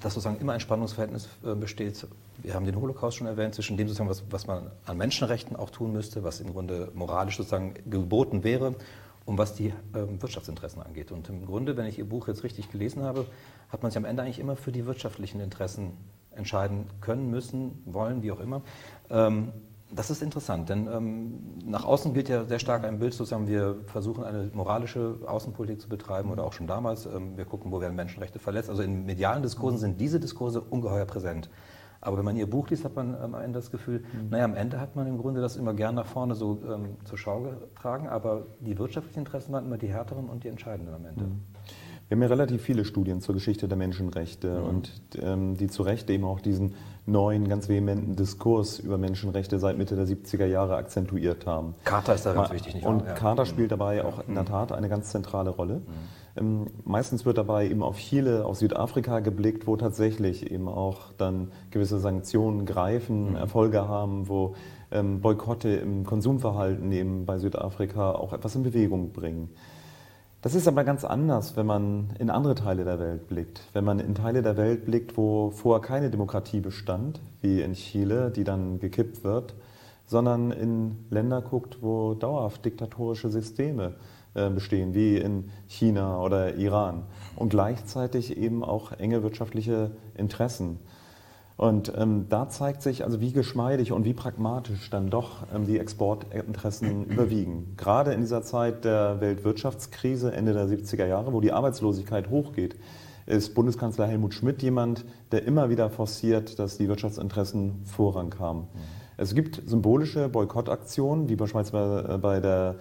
dass sozusagen immer ein Spannungsverhältnis äh, besteht. Wir haben den Holocaust schon erwähnt, zwischen dem sozusagen, was, was man an Menschenrechten auch tun müsste, was im Grunde moralisch sozusagen geboten wäre und was die ähm, Wirtschaftsinteressen angeht. Und im Grunde, wenn ich Ihr Buch jetzt richtig gelesen habe, hat man sich am Ende eigentlich immer für die wirtschaftlichen Interessen entscheiden können, müssen, wollen, wie auch immer. Das ist interessant, denn ähm, nach außen gilt ja sehr stark ein Bild, sozusagen, wir versuchen eine moralische Außenpolitik zu betreiben oder auch schon damals. Ähm, wir gucken, wo werden Menschenrechte verletzt. Also in medialen Diskursen sind diese Diskurse ungeheuer präsent. Aber wenn man Ihr Buch liest, hat man am Ende das Gefühl, mhm. naja, am Ende hat man im Grunde das immer gern nach vorne so ähm, zur Schau getragen, aber die wirtschaftlichen Interessen waren immer die härteren und die entscheidenden am Ende. Mhm. Wir haben ja relativ viele Studien zur Geschichte der Menschenrechte mhm. und ähm, die zu Recht eben auch diesen neuen, ganz vehementen Diskurs über Menschenrechte seit Mitte der 70er Jahre akzentuiert haben. Charta ist da ganz wichtig, nicht wahr? Und ja. Charta spielt mhm. dabei auch in der mhm. Tat eine ganz zentrale Rolle. Mhm. Ähm, meistens wird dabei eben auf Chile, auf Südafrika geblickt, wo tatsächlich eben auch dann gewisse Sanktionen greifen, mhm. Erfolge haben, wo ähm, Boykotte im Konsumverhalten eben bei Südafrika auch etwas in Bewegung bringen. Das ist aber ganz anders, wenn man in andere Teile der Welt blickt. Wenn man in Teile der Welt blickt, wo vorher keine Demokratie bestand, wie in Chile, die dann gekippt wird, sondern in Länder guckt, wo dauerhaft diktatorische Systeme äh, bestehen, wie in China oder Iran. Und gleichzeitig eben auch enge wirtschaftliche Interessen. Und ähm, da zeigt sich also, wie geschmeidig und wie pragmatisch dann doch ähm, die Exportinteressen überwiegen. Gerade in dieser Zeit der Weltwirtschaftskrise Ende der 70er Jahre, wo die Arbeitslosigkeit hochgeht, ist Bundeskanzler Helmut Schmidt jemand, der immer wieder forciert, dass die Wirtschaftsinteressen Vorrang haben. Mhm. Es gibt symbolische Boykottaktionen, wie beispielsweise bei der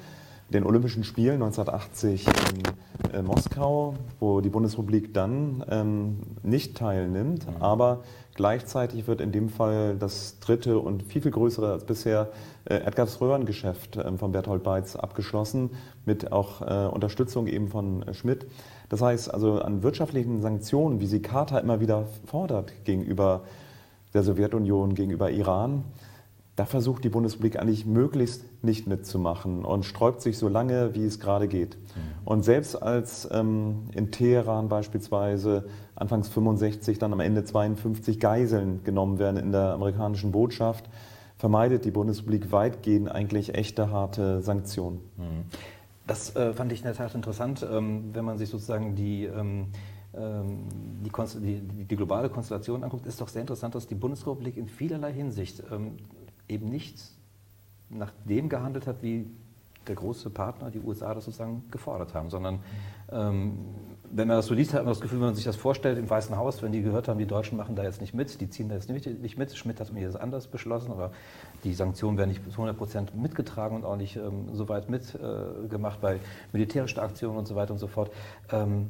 den Olympischen Spielen 1980 in äh, Moskau, wo die Bundesrepublik dann ähm, nicht teilnimmt, mhm. aber gleichzeitig wird in dem Fall das dritte und viel, viel größere als bisher äh, Erdgasröhrengeschäft äh, von Berthold Beitz abgeschlossen, mit auch äh, Unterstützung eben von äh, Schmidt. Das heißt also an wirtschaftlichen Sanktionen, wie sie Carter immer wieder fordert gegenüber der Sowjetunion, gegenüber Iran, da versucht die Bundesrepublik eigentlich möglichst nicht mitzumachen und sträubt sich so lange, wie es gerade geht. Mhm. Und selbst als ähm, in Teheran beispielsweise anfangs 65, dann am Ende 52 Geiseln genommen werden in der amerikanischen Botschaft, vermeidet die Bundesrepublik weitgehend eigentlich echte harte Sanktionen. Mhm. Das äh, fand ich in der Tat interessant, ähm, wenn man sich sozusagen die ähm, ähm die, die, die, globale Konstellation anguckt, ist doch sehr interessant, dass die Bundesrepublik in vielerlei Hinsicht ähm, eben nicht nach dem gehandelt hat, wie der große Partner, die USA, das sozusagen gefordert haben, sondern ähm, wenn man das so liest, hat man das Gefühl, wenn man sich das vorstellt im Weißen Haus, wenn die gehört haben, die Deutschen machen da jetzt nicht mit, die ziehen da jetzt nicht mit, Schmidt hat mir das anders beschlossen, aber die Sanktionen werden nicht zu 100 Prozent mitgetragen und auch nicht ähm, so weit mitgemacht äh, bei militärischen Aktionen und so weiter und so fort. Ähm,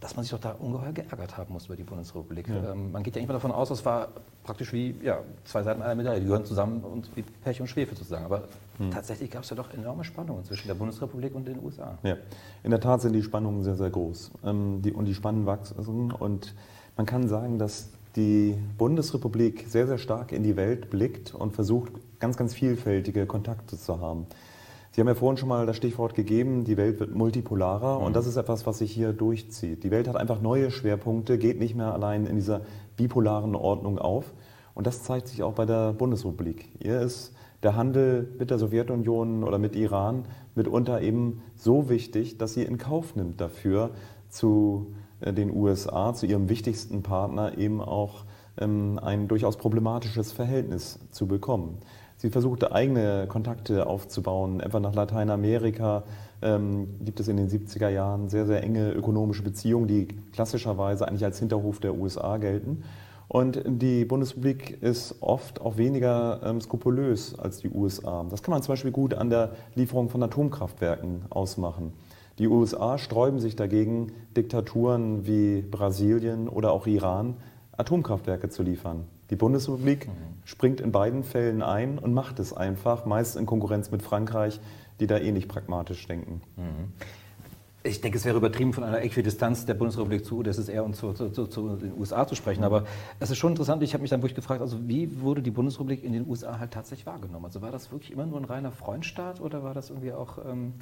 dass man sich doch da ungeheuer geärgert haben muss über die Bundesrepublik. Ja. Ähm, man geht ja immer davon aus, das war praktisch wie ja, zwei Seiten einer Medaille, die gehören zusammen und wie Pech und Schwefel sozusagen. Aber hm. tatsächlich gab es ja doch enorme Spannungen zwischen der Bundesrepublik und den USA. Ja, in der Tat sind die Spannungen sehr, sehr groß. Ähm, die, und die Spannungen wachsen. Und man kann sagen, dass die Bundesrepublik sehr, sehr stark in die Welt blickt und versucht, ganz, ganz vielfältige Kontakte zu haben. Sie haben ja vorhin schon mal das Stichwort gegeben, die Welt wird multipolarer mhm. und das ist etwas, was sich hier durchzieht. Die Welt hat einfach neue Schwerpunkte, geht nicht mehr allein in dieser bipolaren Ordnung auf und das zeigt sich auch bei der Bundesrepublik. Hier ist der Handel mit der Sowjetunion oder mit Iran mitunter eben so wichtig, dass sie in Kauf nimmt dafür, zu äh, den USA, zu ihrem wichtigsten Partner eben auch ähm, ein durchaus problematisches Verhältnis zu bekommen. Sie versuchte eigene Kontakte aufzubauen, etwa nach Lateinamerika ähm, gibt es in den 70er Jahren sehr, sehr enge ökonomische Beziehungen, die klassischerweise eigentlich als Hinterhof der USA gelten. Und die Bundesrepublik ist oft auch weniger ähm, skrupulös als die USA. Das kann man zum Beispiel gut an der Lieferung von Atomkraftwerken ausmachen. Die USA sträuben sich dagegen, Diktaturen wie Brasilien oder auch Iran Atomkraftwerke zu liefern. Die Bundesrepublik mhm. springt in beiden Fällen ein und macht es einfach, meist in Konkurrenz mit Frankreich, die da ähnlich pragmatisch denken. Mhm. Ich denke, es wäre übertrieben, von einer Äquidistanz der Bundesrepublik zu UdSSR und zu, zu, zu, zu, den USA zu sprechen. Aber es ist schon interessant, ich habe mich dann wirklich gefragt, also wie wurde die Bundesrepublik in den USA halt tatsächlich wahrgenommen? Also war das wirklich immer nur ein reiner Freundstaat oder war das irgendwie auch, ähm,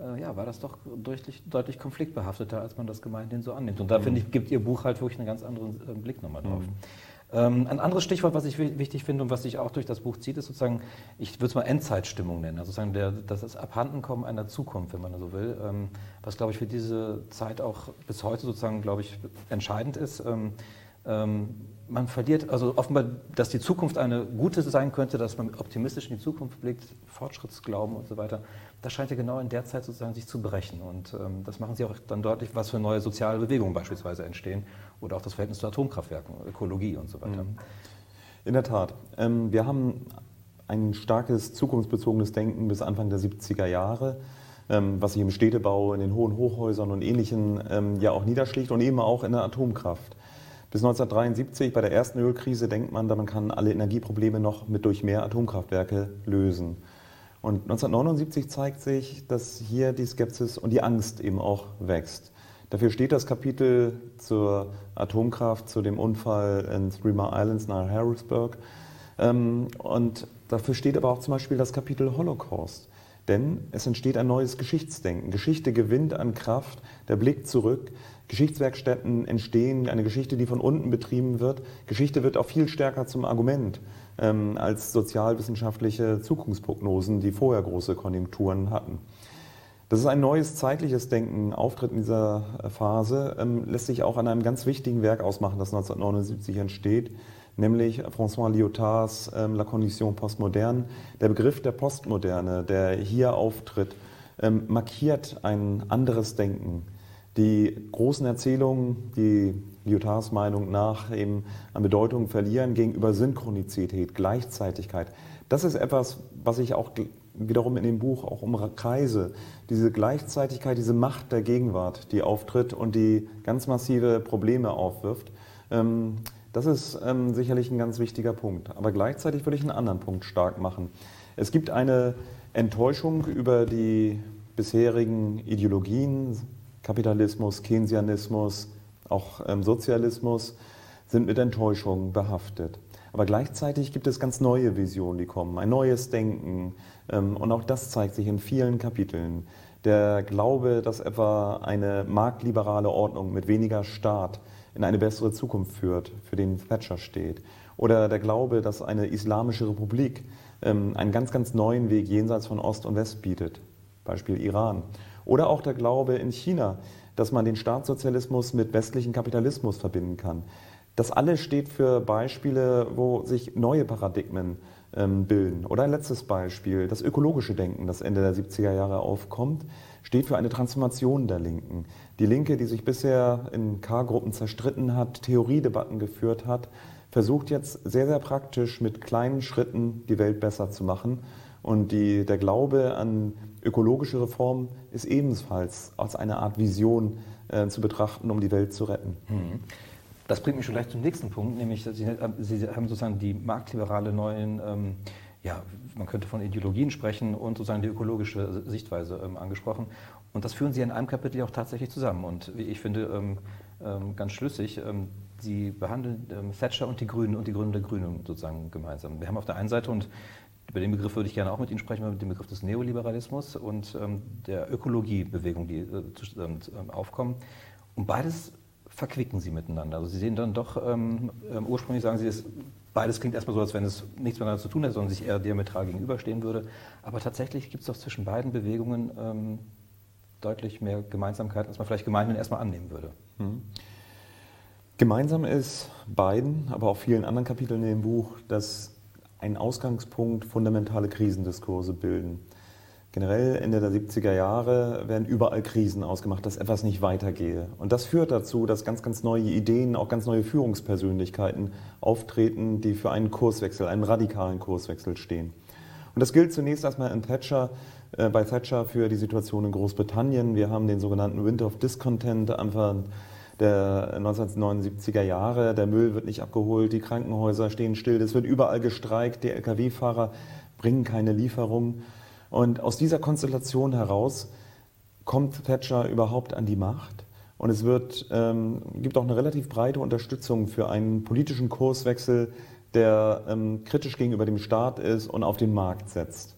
äh, ja, war das doch deutlich, deutlich konfliktbehafteter, als man das gemeinhin so annimmt? Und da, mhm. finde ich, gibt Ihr Buch halt wirklich einen ganz anderen äh, Blick nochmal drauf. Mhm. Ähm, ein anderes Stichwort, was ich wichtig finde und was sich auch durch das Buch zieht, ist sozusagen, ich würde es mal Endzeitstimmung nennen, also sozusagen der, das Abhandenkommen einer Zukunft, wenn man so will, ähm, was, glaube ich, für diese Zeit auch bis heute sozusagen, glaube ich, entscheidend ist. Ähm, man verliert, also offenbar, dass die Zukunft eine gute sein könnte, dass man optimistisch in die Zukunft blickt, Fortschrittsglauben und so weiter, das scheint ja genau in der Zeit sozusagen sich zu brechen. Und das machen Sie auch dann deutlich, was für neue soziale Bewegungen beispielsweise entstehen oder auch das Verhältnis zu Atomkraftwerken, Ökologie und so weiter. Mhm. In der Tat. Ähm, wir haben ein starkes zukunftsbezogenes Denken bis Anfang der 70er Jahre, ähm, was sich im Städtebau, in den hohen Hochhäusern und Ähnlichem ähm, ja auch niederschlägt und eben auch in der Atomkraft. Bis 1973, bei der ersten Ölkrise, denkt man, man kann alle Energieprobleme noch mit durch mehr Atomkraftwerke lösen. Und 1979 zeigt sich, dass hier die Skepsis und die Angst eben auch wächst. Dafür steht das Kapitel zur Atomkraft, zu dem Unfall in Three Mile Islands nahe Harrisburg. Ähm, und dafür steht aber auch zum Beispiel das Kapitel Holocaust. Denn es entsteht ein neues Geschichtsdenken. Geschichte gewinnt an Kraft, der Blick zurück. Geschichtswerkstätten entstehen, eine Geschichte, die von unten betrieben wird. Geschichte wird auch viel stärker zum Argument ähm, als sozialwissenschaftliche Zukunftsprognosen, die vorher große Konjunkturen hatten. Das ist ein neues zeitliches Denken, Auftritt in dieser Phase, ähm, lässt sich auch an einem ganz wichtigen Werk ausmachen, das 1979 entsteht, nämlich François Lyotards ähm, La Condition postmoderne. Der Begriff der Postmoderne, der hier auftritt, ähm, markiert ein anderes Denken. Die großen Erzählungen, die Lyotards Meinung nach eben an Bedeutung verlieren gegenüber Synchronizität, Gleichzeitigkeit. Das ist etwas, was ich auch wiederum in dem Buch auch umkreise. Diese Gleichzeitigkeit, diese Macht der Gegenwart, die auftritt und die ganz massive Probleme aufwirft. Ähm, das ist ähm, sicherlich ein ganz wichtiger Punkt. Aber gleichzeitig würde ich einen anderen Punkt stark machen. Es gibt eine Enttäuschung über die bisherigen Ideologien, Kapitalismus, Keynesianismus, auch ähm, Sozialismus, sind mit Enttäuschung behaftet. Aber gleichzeitig gibt es ganz neue Visionen, die kommen, ein neues Denken. Ähm, und auch das zeigt sich in vielen Kapiteln. Der Glaube, dass etwa eine marktliberale Ordnung mit weniger Staat in eine bessere Zukunft führt, für den Thatcher steht. Oder der Glaube, dass eine islamische Republik ähm, einen ganz, ganz neuen Weg jenseits von Ost und West bietet. Beispiel Iran. Oder auch der Glaube in China, dass man den Staatssozialismus mit westlichem Kapitalismus verbinden kann. Das alles steht für Beispiele, wo sich neue Paradigmen ähm, bilden. Oder ein letztes Beispiel, das ökologische Denken, das Ende der 70er Jahre aufkommt, steht für eine Transformation der Linken. Die Linke, die sich bisher in K-Gruppen zerstritten hat, Theoriedebatten geführt hat, versucht jetzt sehr, sehr praktisch mit kleinen Schritten die Welt besser zu machen. Und die, der Glaube an ökologische Reform ist ebenfalls als eine Art Vision äh, zu betrachten, um die Welt zu retten. Mhm. Das bringt mich schon gleich zum nächsten Punkt, nämlich Sie, Sie haben sozusagen die marktliberale neuen, ähm, ja, man könnte von Ideologien sprechen und sozusagen die ökologische Sichtweise ähm, angesprochen. Und das führen Sie in einem Kapitel auch tatsächlich zusammen. Und ich finde, ähm, ähm ganz schlüssig, ähm, Sie behandeln ähm, Thatcher und die Grünen und die Gründe der Grünen sozusagen gemeinsam. Wir haben auf der einen Seite, und über den Begriff würde ich gerne auch mit Ihnen sprechen, mit dem Begriff des Neoliberalismus und der Ökologiebewegung, die äh, aufkommen. Und beides verquicken sie miteinander. Also sie sehen dann doch, ähm, ähm, ursprünglich sagen sie, es, beides klingt erstmal so, als wenn es nichts miteinander zu tun hätte, sondern sich eher diametral gegenüberstehen würde. Aber tatsächlich gibt es doch zwischen beiden Bewegungen ähm, deutlich mehr Gemeinsamkeit, als man vielleicht gemeinhin erstmal annehmen würde. Mhm. Gemeinsam ist beiden, aber auch vielen anderen Kapiteln in dem Buch, dass ein Ausgangspunkt fundamentale Krisendiskurse bilden. Generell Ende der 70er Jahre werden überall Krisen ausgemacht, dass etwas nicht weitergehe. Und das führt dazu, dass ganz, ganz neue Ideen, auch ganz neue Führungspersönlichkeiten auftreten, die für einen Kurswechsel, einen radikalen Kurswechsel stehen. Und das gilt zunächst erstmal in Thatcher, äh, bei Thatcher für die Situation in Großbritannien. Wir haben den sogenannten Winter of Discontent Anfang der 1979er Jahre. Der Müll wird nicht abgeholt, die Krankenhäuser stehen still, es wird überall gestreikt, die Lkw-Fahrer bringen keine Lieferung. Und aus dieser Konstellation heraus kommt Thatcher überhaupt an die Macht. Und es wird, ähm, gibt auch eine relativ breite Unterstützung für einen politischen Kurswechsel, der ähm, kritisch gegenüber dem Staat ist und auf den Markt setzt.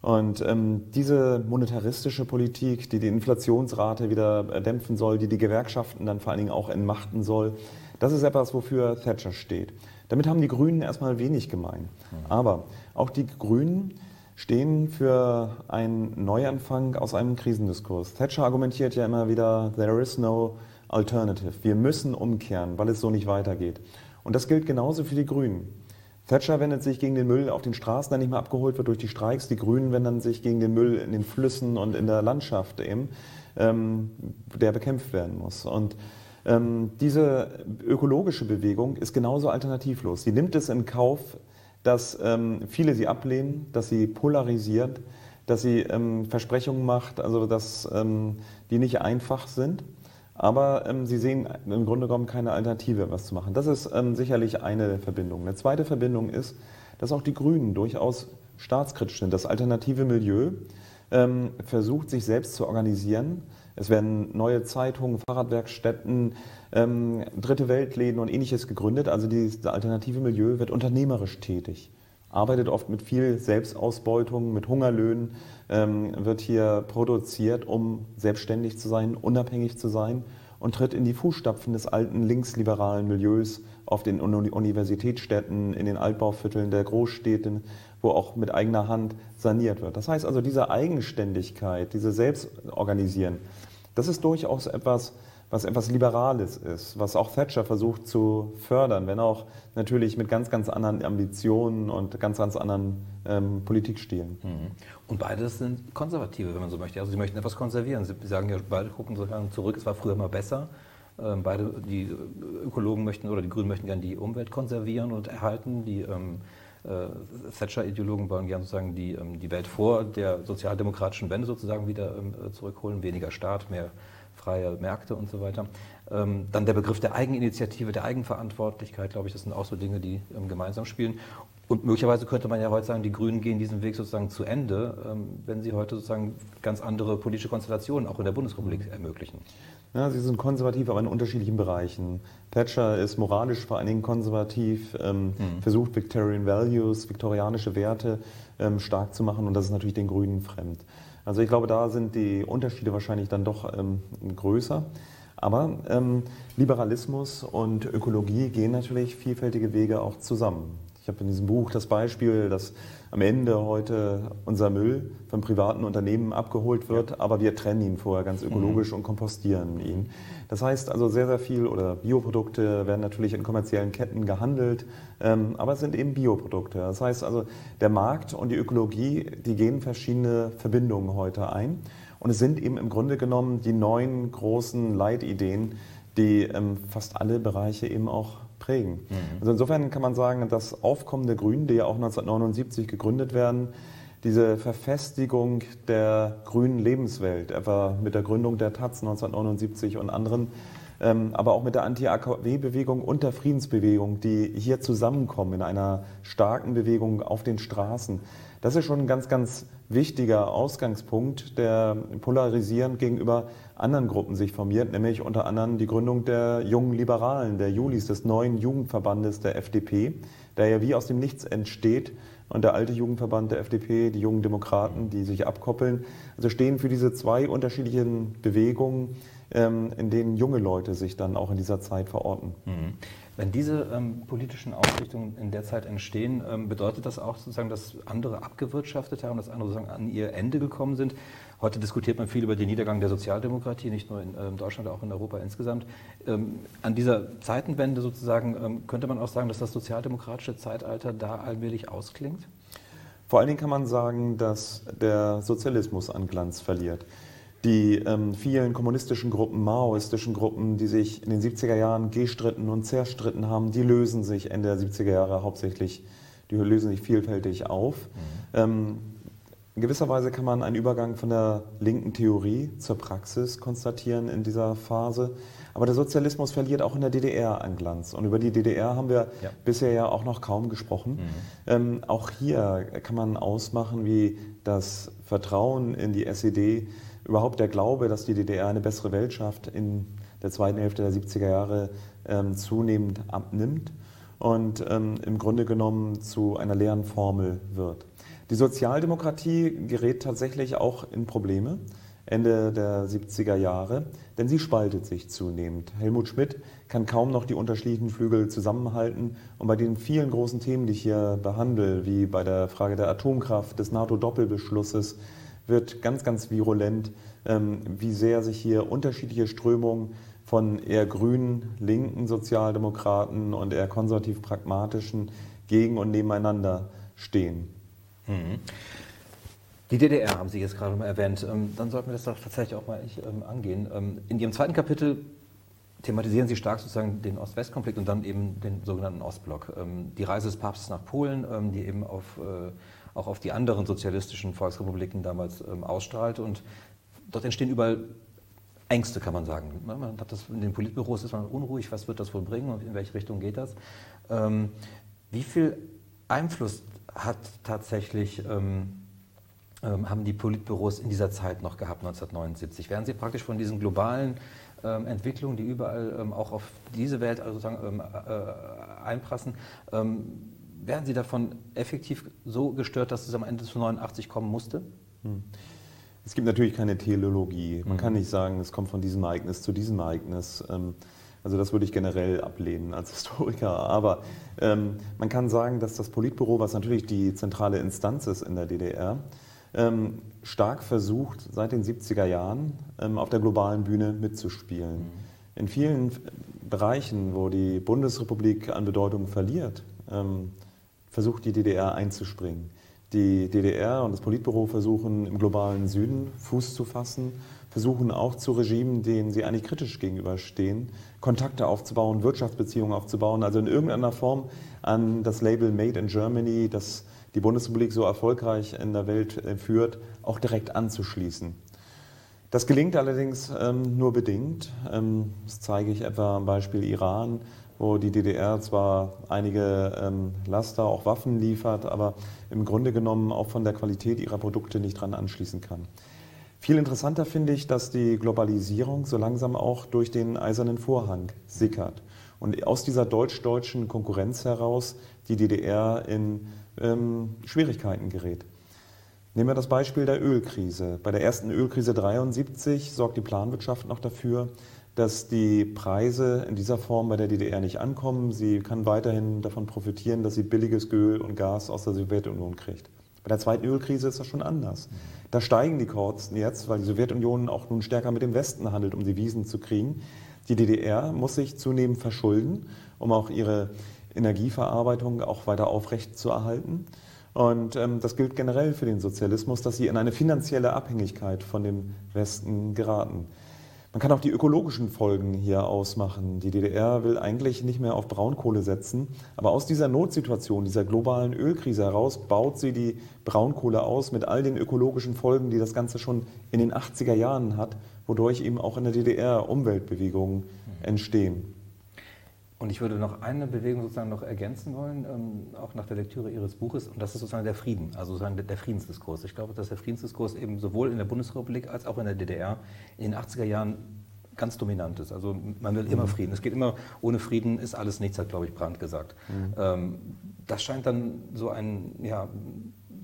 Und ähm, diese monetaristische Politik, die die Inflationsrate wieder äh, dämpfen soll, die die Gewerkschaften dann vor allen Dingen auch entmachten soll, das ist etwas, wofür Thatcher steht. Damit haben die Grünen erstmal wenig gemein. Aber auch die Grünen stehen für einen Neuanfang aus einem Krisendiskurs. Thatcher argumentiert ja immer wieder, there is no alternative. Wir müssen umkehren, weil es so nicht weitergeht. Und das gilt genauso für die Grünen. Thatcher wendet sich gegen den Müll auf den Straßen, der nicht mehr abgeholt wird durch die Streiks. Die Grünen wenden sich gegen den Müll in den Flüssen und in der Landschaft eben, ähm, der bekämpft werden muss. Und ähm, diese ökologische Bewegung ist genauso alternativlos. Sie nimmt es in Kauf, dass ähm, viele sie ablehnen, dass sie polarisiert, dass sie ähm, Versprechungen macht, also dass ähm, die nicht einfach sind. Aber ähm, sie sehen im Grunde genommen keine Alternative, was zu machen. Das ist ähm, sicherlich eine Verbindung. Eine zweite Verbindung ist, dass auch die Grünen durchaus staatskritisch sind. Das alternative Milieu ähm, versucht, sich selbst zu organisieren. Es werden neue Zeitungen, Fahrradwerkstätten, ähm, dritte Weltläden und ähnliches gegründet. Also dieses alternative Milieu wird unternehmerisch tätig, arbeitet oft mit viel Selbstausbeutung, mit Hungerlöhnen, ähm, wird hier produziert, um selbstständig zu sein, unabhängig zu sein und tritt in die Fußstapfen des alten linksliberalen Milieus auf den Universitätsstädten, in den Altbauvierteln der Großstädte, wo auch mit eigener Hand saniert wird. Das heißt also, diese Eigenständigkeit, diese Selbstorganisieren, das ist durchaus etwas, was etwas Liberales ist, was auch Thatcher versucht zu fördern, wenn auch natürlich mit ganz, ganz anderen Ambitionen und ganz, ganz anderen ähm, Politikstilen. Mhm. Und beides sind Konservative, wenn man so möchte. Also sie möchten etwas konservieren. Sie sagen ja, beide gucken sozusagen zurück, es war früher mal besser. Ähm, beide, die Ökologen möchten oder die Grünen möchten gerne die Umwelt konservieren und erhalten. Die ähm, äh, Thatcher-Ideologen wollen gerne sozusagen die, ähm, die Welt vor der sozialdemokratischen Wende sozusagen wieder ähm, zurückholen. Weniger Staat, mehr freie Märkte und so weiter. Ähm, dann der Begriff der Eigeninitiative, der Eigenverantwortlichkeit, glaube ich, das sind auch so Dinge, die ähm, gemeinsam spielen. Und möglicherweise könnte man ja heute sagen, die Grünen gehen diesen Weg sozusagen zu Ende, ähm, wenn sie heute sozusagen ganz andere politische Konstellationen auch in der Bundesrepublik ermöglichen. Ja, sie sind konservativ, aber in unterschiedlichen Bereichen. Thatcher ist moralisch vor allen Dingen konservativ, ähm, mhm. versucht Victorian Values, viktorianische Werte ähm, stark zu machen und das ist natürlich den Grünen fremd. Also ich glaube, da sind die Unterschiede wahrscheinlich dann doch ähm, größer. Aber ähm, Liberalismus und Ökologie gehen natürlich vielfältige Wege auch zusammen. Ich habe in diesem Buch das Beispiel, dass am Ende heute unser Müll von privaten Unternehmen abgeholt wird, ja. aber wir trennen ihn vorher ganz ökologisch mhm. und kompostieren ihn. Das heißt also sehr, sehr viel oder Bioprodukte werden natürlich in kommerziellen Ketten gehandelt, ähm, aber es sind eben Bioprodukte. Das heißt also, der Markt und die Ökologie, die gehen verschiedene Verbindungen heute ein. Und es sind eben im Grunde genommen die neuen großen Leitideen, die ähm, fast alle Bereiche eben auch prägen. Mhm. Also insofern kann man sagen, das Aufkommen der Grünen, die ja auch 1979 gegründet werden, diese Verfestigung der grünen Lebenswelt, etwa mit der Gründung der Taz 1979 und anderen, ähm, aber auch mit der Anti-AKW-Bewegung und der Friedensbewegung, die hier zusammenkommen in einer starken Bewegung auf den Straßen. Das ist schon ein ganz, ganz wichtiger Ausgangspunkt, der polarisierend gegenüber anderen Gruppen sich formiert, nämlich unter anderem die Gründung der jungen Liberalen, der Julis, des neuen Jugendverbandes der FDP, der ja wie aus dem Nichts entsteht. Und der alte Jugendverband der FDP, die jungen Demokraten, die sich abkoppeln, also stehen für diese zwei unterschiedlichen Bewegungen, ähm, in denen junge Leute sich dann auch in dieser Zeit verorten. Mhm. Wenn diese ähm, politischen Ausrichtungen in der Zeit entstehen, ähm, bedeutet das auch sozusagen, dass andere abgewirtschaftet haben, dass andere sozusagen an ihr Ende gekommen sind? Heute diskutiert man viel über den Niedergang der Sozialdemokratie, nicht nur in ähm, Deutschland, auch in Europa insgesamt. Ähm, an dieser Zeitenwende sozusagen ähm, könnte man auch sagen, dass das sozialdemokratische Zeitalter da allmählich ausklingt? Vor allen Dingen kann man sagen, dass der Sozialismus an Glanz verliert die ähm, vielen kommunistischen Gruppen, maoistischen Gruppen, die sich in den 70er Jahren gestritten und zerstritten haben, die lösen sich Ende der 70er Jahre hauptsächlich, die lösen sich vielfältig auf. Mhm. Ähm, In gewisser Weise kann man einen Übergang von der linken Theorie zur Praxis konstatieren in dieser Phase. Aber der Sozialismus verliert auch in der DDR an Glanz. Und über die DDR haben wir ja. bisher ja auch noch kaum gesprochen. Mhm. Ähm, auch hier kann man ausmachen, wie das Vertrauen in die SED, überhaupt der Glaube, dass die DDR eine bessere Welt schafft, in der zweiten Hälfte der 70er Jahre ähm, zunehmend abnimmt und ähm, im Grunde genommen zu einer leeren Formel wird. Die Sozialdemokratie gerät tatsächlich auch in Probleme. Ende der 70er Jahre, denn sie spaltet sich zunehmend. Helmut Schmidt kann kaum noch die unterschiedlichen Flügel zusammenhalten und bei den vielen großen Themen, die ich hier behandle, wie bei der Frage der Atomkraft, des NATO-Doppelbeschlusses, wird ganz, ganz virulent, ähm, wie sehr sich hier unterschiedliche Strömungen von eher grünen, linken Sozialdemokraten und eher konservativ-pragmatischen gegen und nebeneinander stehen. Mhm. Die DDR haben Sie jetzt gerade mal erwähnt. Ähm, dann sollten wir das doch tatsächlich auch mal ähm, angehen. In Ihrem zweiten Kapitel thematisieren Sie stark sozusagen den Ost-West-Konflikt und dann eben den sogenannten Ostblock. Die Reise des Papstes nach Polen, die eben auf, äh, auch auf die anderen sozialistischen Volksrepubliken damals ausstrahlt. Und dort entstehen überall Ängste, kann man sagen. Man hat das in den Politbüros ist man unruhig, was wird das wohl bringen und in welche Richtung geht das? Wie viel Einfluss hat tatsächlich ähm, haben die Politbüros in dieser Zeit noch gehabt, 1979. Werden Sie praktisch von diesen globalen ähm, Entwicklungen, die überall ähm, auch auf diese Welt also sozusagen, äh, einprassen, werden Sie davon effektiv so gestört, dass es am Ende zu 89 kommen musste? Hm. Es gibt natürlich keine Teleologie. Man mhm. kann nicht sagen, es kommt von diesem Ereignis zu diesem Ereignis. Also das würde ich generell ablehnen als Historiker. Aber ähm, man kann sagen, dass das Politbüro, was natürlich die zentrale Instanz ist in der DDR, ähm, stark versucht, seit den 70er Jahren ähm, auf der globalen Bühne mitzuspielen. Mhm. In vielen Bereichen, wo die Bundesrepublik an Bedeutung verliert, ähm, versucht die DDR einzuspringen. Die DDR und das Politbüro versuchen im globalen Süden Fuß zu fassen, versuchen auch zu Regimen, denen sie eigentlich kritisch gegenüberstehen, Kontakte aufzubauen, Wirtschaftsbeziehungen aufzubauen, also in irgendeiner Form an das Label Made in Germany, das die Bundesrepublik so erfolgreich in der Welt äh, führt, auch direkt anzuschließen. Das gelingt allerdings ähm, nur bedingt. Ähm, das zeige ich etwa am Beispiel Iran, wo die DDR zwar einige ähm, Laster, auch Waffen liefert, aber im Grunde genommen auch von der Qualität ihrer Produkte nicht dran anschließen kann. Viel interessanter finde ich, dass die Globalisierung so langsam auch durch den eisernen Vorhang sickert und aus dieser deutsch-deutschen Konkurrenz heraus die DDR in ähm, Schwierigkeiten gerät. Nehmen wir das Beispiel der Ölkrise. Bei der ersten Ölkrise 73 sorgt die Planwirtschaft noch dafür, dass die Preise in dieser Form bei der DDR nicht ankommen. Sie kann weiterhin davon profitieren, dass sie billiges Öl und Gas aus der Sowjetunion kriegt. Bei der zweiten Ölkrise ist das schon anders. Da steigen die Kosten jetzt, weil die Sowjetunion auch nun stärker mit dem Westen handelt, um die Wiesen zu kriegen. Die DDR muss sich zunehmend verschulden, um auch ihre Energieverarbeitung auch weiter aufrecht zu erhalten. Und ähm, das gilt generell für den Sozialismus, dass sie in eine finanzielle Abhängigkeit von dem Westen geraten. Man kann auch die ökologischen Folgen hier ausmachen. Die DDR will eigentlich nicht mehr auf Braunkohle setzen, aber aus dieser Notsituation, dieser globalen Ölkrise heraus, baut sie die Braunkohle aus mit all den ökologischen Folgen, die das Ganze schon in den 80er Jahren hat, wodurch eben auch in der DDR Umweltbewegungen entstehen. Und ich würde noch eine Bewegung sozusagen noch ergänzen wollen, ähm, auch nach der Lektüre Ihres Buches, und das ist sozusagen der Frieden, also sozusagen der, der, Friedensdiskurs. Ich glaube, dass der Friedensdiskurs eben sowohl in der Bundesrepublik als auch in der DDR in den 80er Jahren ganz dominant ist. Also man will immer mhm. Frieden. Es geht immer, ohne Frieden ist alles nichts, hat, glaube ich, Brandt gesagt. Mhm. Ähm, das scheint dann so ein, ja,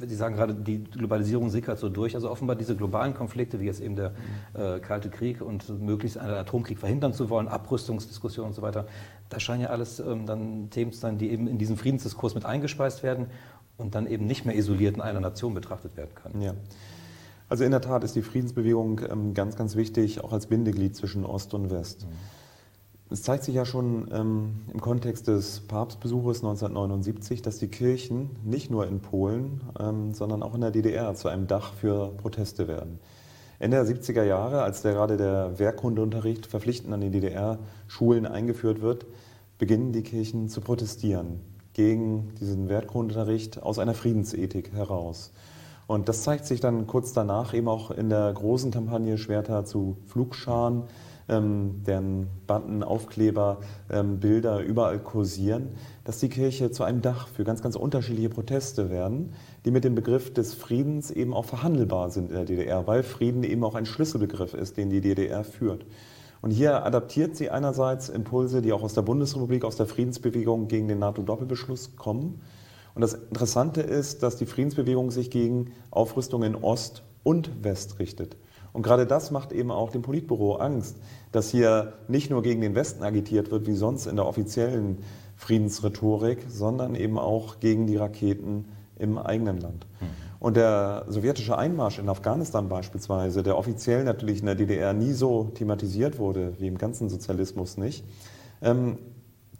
Sie sagen gerade, die Globalisierung sickert so durch. Also offenbar diese globalen Konflikte, wie jetzt eben der äh, Kalte Krieg und möglichst einen Atomkrieg verhindern zu wollen, Abrüstungsdiskussionen und so weiter, das scheinen ja alles ähm, dann Themen zu sein, die eben in diesen Friedensdiskurs mit eingespeist werden und dann eben nicht mehr isoliert in einer Nation betrachtet werden kann. Ja. Also in der Tat ist die Friedensbewegung ähm, ganz, ganz wichtig, auch als Bindeglied zwischen Ost und West. Mhm. Es zeigt sich ja schon ähm, im Kontext des Papstbesuches 1979, dass die Kirchen nicht nur in Polen, ähm, sondern auch in der DDR zu einem Dach für Proteste werden. Ende der 70er Jahre, als der, gerade der Wehrkundeunterricht verpflichtend an die DDR-Schulen eingeführt wird, beginnen die Kirchen zu protestieren gegen diesen Wertgrundunterricht aus einer Friedensethik heraus. Und das zeigt sich dann kurz danach eben auch in der großen Kampagne Schwerter zu Flugscharen, ähm, deren Banden, Aufkleber, ähm, Bilder überall kursieren, dass die Kirche zu einem Dach für ganz, ganz unterschiedliche Proteste werden, die mit dem Begriff des Friedens eben auch verhandelbar sind in der DDR, weil Frieden eben auch ein Schlüsselbegriff ist, den die DDR führt. Und hier adaptiert sie einerseits Impulse, die auch aus der Bundesrepublik, aus der Friedensbewegung gegen den NATO-Doppelbeschluss kommen und das Interessante ist, dass die Friedensbewegung sich gegen Aufrüstung in Ost und West richtet. Und gerade das macht eben auch dem Politbüro Angst, dass hier nicht nur gegen den Westen agitiert wird, wie sonst in der offiziellen Friedensrhetorik, sondern eben auch gegen die Raketen im eigenen Land. Mhm. Und der sowjetische Einmarsch in Afghanistan beispielsweise, der offiziell natürlich in der DDR nie so thematisiert wurde, wie im ganzen Sozialismus nicht, ähm,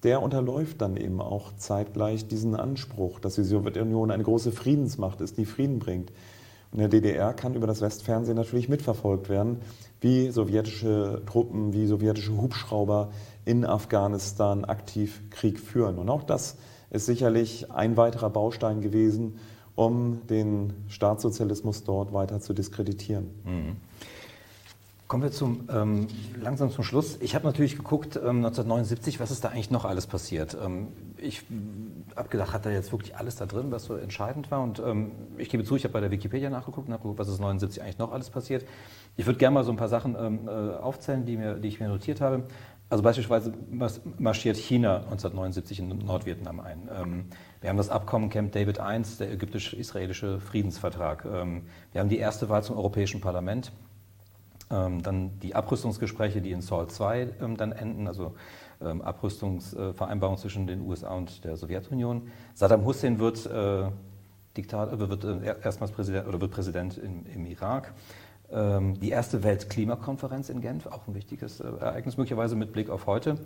der unterläuft dann eben auch zeitgleich diesen Anspruch, dass die Sowjetunion eine große Friedensmacht ist, die Frieden bringt. Und der DDR kann über das Westfernsehen natürlich mitverfolgt werden, wie sowjetische Truppen, wie sowjetische Hubschrauber in Afghanistan aktiv Krieg führen. Und auch das ist sicherlich ein weiterer Baustein gewesen, um den Staatssozialismus dort weiter zu diskreditieren. Mhm. Kommen wir zum, ähm, langsam zum Schluss. Ich habe natürlich geguckt, ähm, 1979, was ist da eigentlich noch alles passiert. Ähm, ich habe gedacht, hat da jetzt wirklich alles da drin, was so entscheidend war? Und ähm, ich gebe zu, ich habe bei der Wikipedia nachgeguckt und habe geguckt, was ist 1979 eigentlich noch alles passiert. Ich würde gerne mal so ein paar Sachen ähm, äh, aufzählen, die, mir, die ich mir notiert habe. Also beispielsweise marschiert China 1979 in Nordvietnam ein. Ähm, wir haben das Abkommen Camp David I, der ägyptisch-israelische Friedensvertrag. wir haben die erste Wahl zum Europäischen Parlament. Ähm, dann die Abrüstungsgespräche, die in Salt 2 ähm, dann enden, also ähm, Abrüstungsvereinbarung zwischen den USA und der Sowjetunion. Saddam Hussein wird, äh, Diktat, äh, wird äh, erstmals Präsident oder wird Präsident im, im Irak. Ähm, die erste Weltklimakonferenz in Genf, auch ein wichtiges äh, Ereignis, möglicherweise mit Blick auf heute.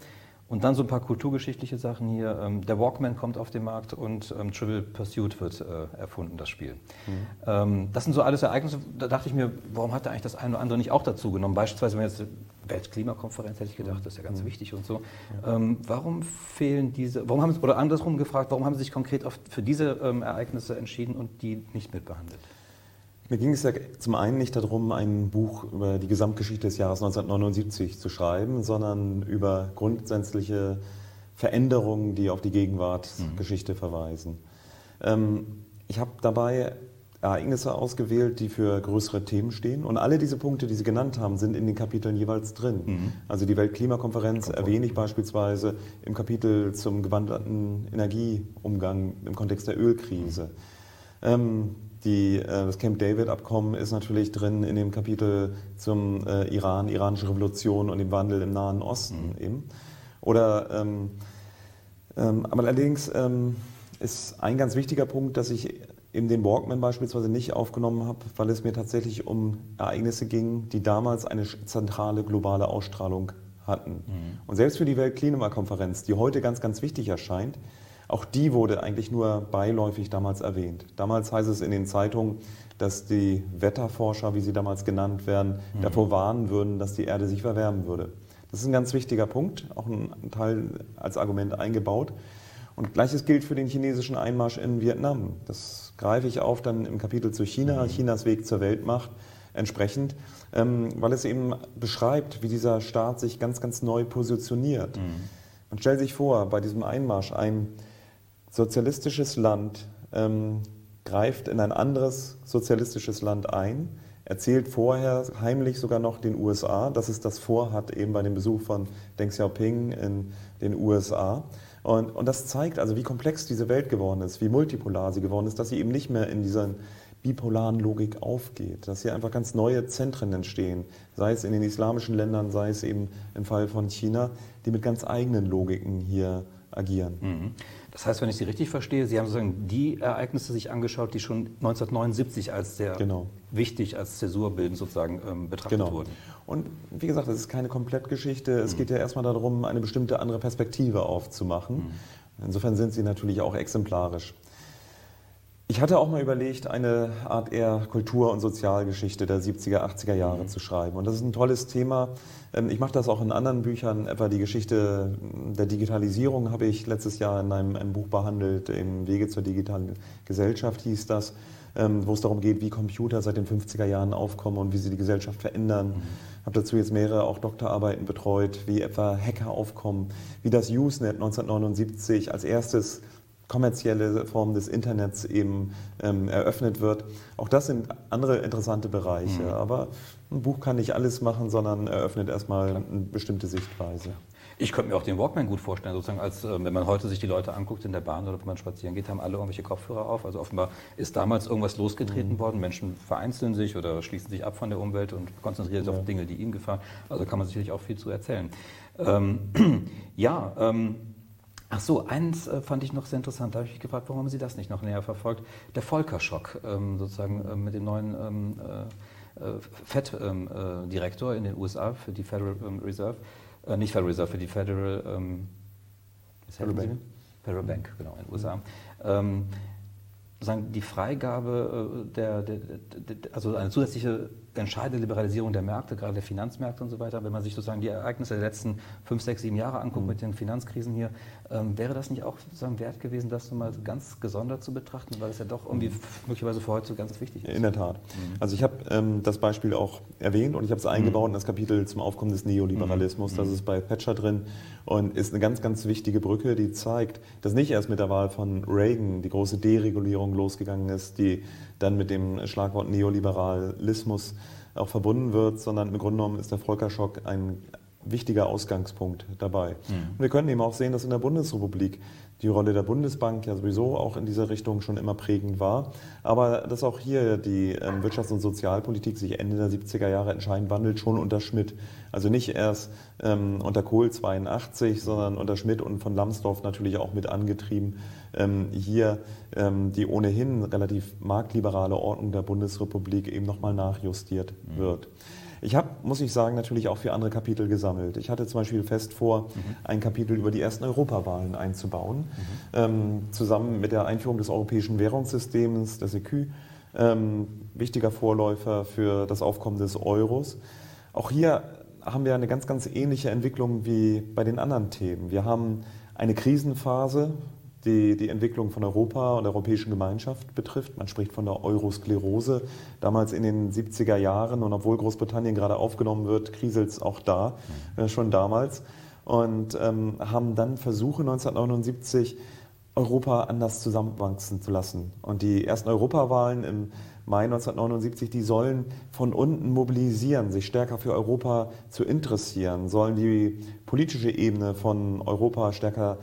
Und dann so ein paar kulturgeschichtliche Sachen hier. Ähm, der Walkman kommt auf den Markt und ähm, Trivial Pursuit wird äh, erfunden, das Spiel. Mhm. Ähm, das sind so alles Ereignisse, da dachte ich mir, warum hat er eigentlich das eine oder andere nicht auch dazu genommen? Beispielsweise, wenn jetzt Weltklimakonferenz hätte ich gedacht, das ist ja ganz mhm. wichtig und so. Ja. Ähm, warum fehlen diese, warum haben, oder andersrum gefragt, warum haben Sie sich konkret auf, für diese ähm, Ereignisse entschieden und die nicht mitbehandelt? Mir ging es ja zum einen nicht darum, ein Buch über die Gesamtgeschichte des Jahres 1979 zu schreiben, sondern über grundsätzliche Veränderungen, die auf die Gegenwartsgeschichte mhm. verweisen. Ähm, ich habe dabei Ereignisse ausgewählt, die für größere Themen stehen. Und alle diese Punkte, die Sie genannt haben, sind in den Kapiteln jeweils drin. Mhm. Also die Weltklimakonferenz erwähne ich beispielsweise im Kapitel zum gewanderten Energieumgang im Kontext der Ölkrise. Mhm. Ähm, die, äh, das Camp David-Abkommen ist natürlich drin in dem Kapitel zum äh, Iran, iranische Revolution und dem Wandel im Nahen Osten mhm. eben. Oder, ähm, ähm, aber allerdings ähm, ist ein ganz wichtiger Punkt, dass ich eben den Walkman beispielsweise nicht aufgenommen habe, weil es mir tatsächlich um Ereignisse ging, die damals eine zentrale globale Ausstrahlung hatten. Mhm. Und selbst für die Weltklimakonferenz, die heute ganz, ganz wichtig erscheint, auch die wurde eigentlich nur beiläufig damals erwähnt. Damals heißt es in den Zeitungen, dass die Wetterforscher, wie sie damals genannt werden, mhm. davor warnen würden, dass die Erde sich verwärmen würde. Das ist ein ganz wichtiger Punkt, auch ein Teil als Argument eingebaut. Und gleiches gilt für den chinesischen Einmarsch in Vietnam. Das greife ich auf dann im Kapitel zu China, mhm. Chinas Weg zur Weltmacht entsprechend, ähm, weil es eben beschreibt, wie dieser Staat sich ganz, ganz neu positioniert. Mhm. Man stellt sich vor, bei diesem Einmarsch ein sozialistisches Land ähm, greift in ein anderes sozialistisches Land ein, erzählt vorher heimlich sogar noch den USA, dass es das vorhat, eben bei dem Besuch von Deng Xiaoping in den USA. Und, und das zeigt also, wie komplex diese Welt geworden ist, wie multipolar sie geworden ist, dass sie eben nicht mehr in dieser bipolaren Logik aufgeht, dass hier einfach ganz neue Zentren entstehen, sei es in den islamischen Ländern, sei es eben im Fall von China, die mit ganz eigenen Logiken hier agieren. Mhm. Das heißt, wenn ich Sie richtig verstehe, Sie haben sozusagen die Ereignisse sich angeschaut, die schon 1979 als sehr genau. wichtig, als Zäsurbildend sozusagen ähm, betrachtet genau. wurden. Und wie gesagt, es ist keine Komplettgeschichte. Es mhm. geht ja erstmal darum, eine bestimmte andere Perspektive aufzumachen. Mhm. Insofern sind sie natürlich auch exemplarisch. Ich hatte auch mal überlegt, eine Art eher Kultur- und Sozialgeschichte der 70er, 80er Jahre mhm. zu schreiben. Und das ist ein tolles Thema. Ähm, ich mache das auch in anderen Büchern, etwa die Geschichte der Digitalisierung habe ich letztes Jahr in einem, einem Buch behandelt, im Wege zur digitalen Gesellschaft hieß das. ähm, wo es darum geht, wie Computer seit den 50er Jahren aufkommen und wie sie die Gesellschaft verändern. Mhm. Habe dazu jetzt mehrere auch Doktorarbeiten betreut, wie etwa Hacker aufkommen, wie das Usenet 1979 als erstes kommerzielle Form des Internets eben ähm, eröffnet wird. Auch das sind andere interessante Bereiche. Mhm. Aber ein Buch kann nicht alles machen, sondern eröffnet erstmal Klar. eine bestimmte Sichtweise. Ich könnte mir auch den Walkman gut vorstellen, sozusagen als äh, wenn man heute sich die Leute anguckt in der Bahn oder wenn man spazieren geht, haben alle irgendwelche Kopfhörer auf. Also offenbar ist damals irgendwas losgetreten mhm. worden. Menschen vereinzeln sich oder schließen sich ab von der Umwelt und konzentrieren sich ja. auf Dinge, die ihnen gefallen. Also kann man sicherlich auch viel zu erzählen. Ähm, ja, ähm, Ach so, eins äh, fand ich noch sehr interessant. Da habe ich mich gefragt, warum haben Sie das nicht noch näher verfolgt? Der Volkerschock, ähm, sozusagen äh, mit dem neuen ähm, äh, äh FED-Direktor ähm, in den USA für die Federal ähm, Reserve äh, nicht Federal Reserve, für die Federal, ähm, Federal Bank. Federal Bank, genau, in den USA. Ähm, sagen, die Freigabe äh, der, der, der, also eine zusätzliche entscheidende Liberalisierung der Märkte, gerade der Finanzmärkte und so weiter, wenn man sich sozusagen die Ereignisse der letzten fünf, sechs, sieben Jahre anguckt mhm. mit den Finanzkrisen hier, ähm, wäre das nicht auch sozusagen wert gewesen, das mal ganz gesondert zu betrachten, weil es ja doch irgendwie möglicherweise für heute so ganz wichtig ist? In der Tat. Mhm. Also ich habe ähm, das Beispiel auch erwähnt und ich habe es eingebaut mhm. in das Kapitel zum Aufkommen des Neoliberalismus. Mhm. Das ist bei Patcher drin und ist eine ganz, ganz wichtige Brücke, die zeigt, dass nicht erst mit der Wahl von Reagan die große Deregulierung losgegangen ist, die dann mit dem Schlagwort Neoliberalismus auch verbunden wird, sondern im Grunde genommen ist der Volkerschock ein wichtiger Ausgangspunkt dabei. Mhm. Und wir können eben auch sehen, dass in der Bundesrepublik die Rolle der Bundesbank ja sowieso auch in dieser Richtung schon immer prägend war, aber dass auch hier die ähm, Wirtschafts- und Sozialpolitik sich Ende der 70er Jahre entscheidend wandelt, schon unter Schmidt. Also nicht erst ähm, unter Kohl 82, sondern unter Schmidt und von Lambsdorff natürlich auch mit angetrieben, hier ähm, die ohnehin relativ marktliberale Ordnung der Bundesrepublik eben nochmal nachjustiert mhm. wird. Ich habe, muss ich sagen, natürlich auch für andere Kapitel gesammelt. Ich hatte zum Beispiel fest vor, mhm. ein Kapitel über die ersten Europawahlen einzubauen, mhm. ähm, zusammen mit der Einführung des europäischen Währungssystems, des EQ, ähm, wichtiger Vorläufer für das Aufkommen des Euros. Auch hier haben wir eine ganz, ganz ähnliche Entwicklung wie bei den anderen Themen. Wir haben eine Krisenphase die die Entwicklung von Europa und der Europäischen Gemeinschaft betrifft. Man spricht von der Eurosklerose. Damals in den 70er Jahren und obwohl Großbritannien gerade aufgenommen wird, kriselt es auch da, äh, schon damals. Und ähm, haben dann Versuche 1979 Europa anders zusammenwachsen zu lassen. Und die ersten Europawahlen im Mai 1979, die sollen von unten mobilisieren, sich stärker für Europa zu interessieren, sollen die politische Ebene von Europa stärker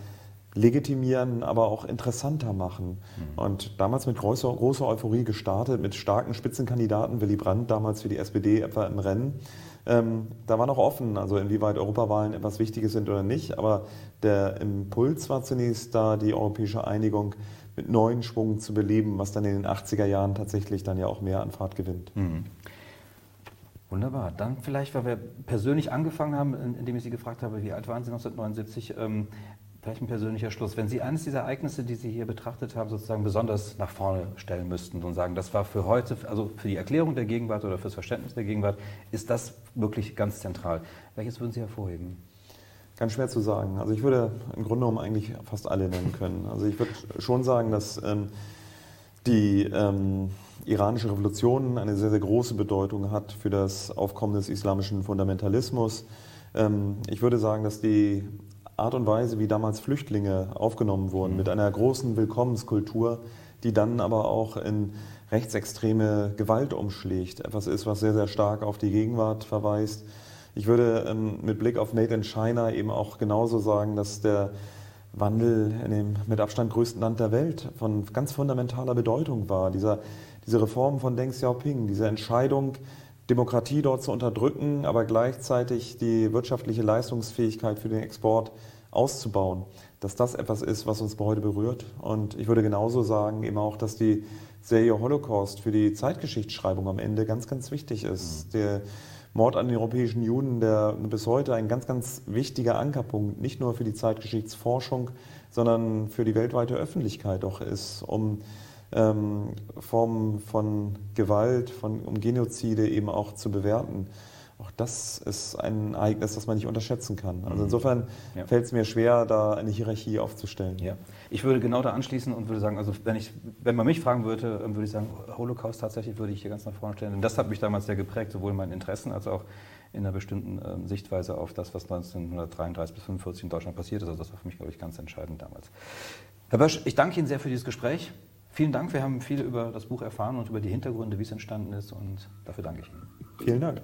legitimieren, aber auch interessanter machen. Mhm. Und damals mit großer, großer Euphorie gestartet, mit starken Spitzenkandidaten, Willy Brandt damals für die SPD etwa im Rennen. Ähm, da war noch offen, also inwieweit Europawahlen etwas Wichtiges sind oder nicht, aber der Impuls war zunächst da, die europäische Einigung mit neuen Schwung zu beleben, was dann in den 80er Jahren tatsächlich dann ja auch mehr an Fahrt gewinnt. Mhm. Wunderbar. Dann vielleicht, weil wir persönlich angefangen haben, indem ich Sie gefragt habe, wie alt waren Sie 1979, ähm, vielleicht ein persönlicher Schluss. Wenn Sie eines dieser Ereignisse, die Sie hier betrachtet haben, sozusagen besonders nach vorne stellen müssten und sagen, das war für heute, also für die Erklärung der Gegenwart oder fürs Verständnis der Gegenwart, ist das wirklich ganz zentral. Welches würden Sie hervorheben? Ganz schwer zu sagen. Also ich würde im Grunde genommen eigentlich fast alle nennen können. Also ich würde schon sagen, dass ähm, die ähm, iranische Revolution eine sehr, sehr große Bedeutung hat für das Aufkommen des islamischen Fundamentalismus. Ähm, ich würde sagen, dass die Art und Weise, wie damals Flüchtlinge aufgenommen wurden, mhm. mit einer großen Willkommenskultur, die dann aber auch in rechtsextreme Gewalt umschlägt. Etwas ist, was sehr, sehr stark auf die Gegenwart verweist. Ich würde ähm, mit Blick auf Made in China eben auch genauso sagen, dass der Wandel in dem mit Abstand größten Land der Welt von ganz fundamentaler Bedeutung war. Dieser, diese Reform von Deng Xiaoping, diese Entscheidung, Demokratie dort zu unterdrücken, aber gleichzeitig die wirtschaftliche Leistungsfähigkeit für den Export auszubauen, dass das etwas ist, was uns heute berührt. Und ich würde genauso sagen, eben auch, dass die Serie Holocaust für die Zeitgeschichtsschreibung am Ende ganz, ganz wichtig ist. Mhm. Der Mord an den europäischen Juden, der bis heute ein ganz, ganz wichtiger Ankerpunkt, nicht nur für die Zeitgeschichtsforschung, sondern für die weltweite Öffentlichkeit auch ist, um ähm, Formen von Gewalt, von, um Genozide eben auch zu bewerten. auch das ist ein Ereignis, das man nicht unterschätzen kann. Also mhm. insofern ja. fällt es mir schwer, da eine Hierarchie aufzustellen. Ja. Ich würde genau da anschließen und würde sagen, also wenn, ich, wenn man mich fragen würde, würde ich sagen, Holocaust tatsächlich würde ich hier ganz nach vorne stellen. Und das hat mich damals sehr geprägt, sowohl in meinen Interessen als auch in einer bestimmten äh, Sichtweise auf das, was 1933 bis 1945 in Deutschland passiert ist. Also das war für mich, glaube ich, ganz entscheidend damals. Herr Bösch, ich danke Ihnen sehr für dieses Gespräch. Vielen Dank, wir haben viel über das Buch erfahren und über die Hintergründe, wie es entstanden ist und dafür danke ich Ihnen. Vielen Dank.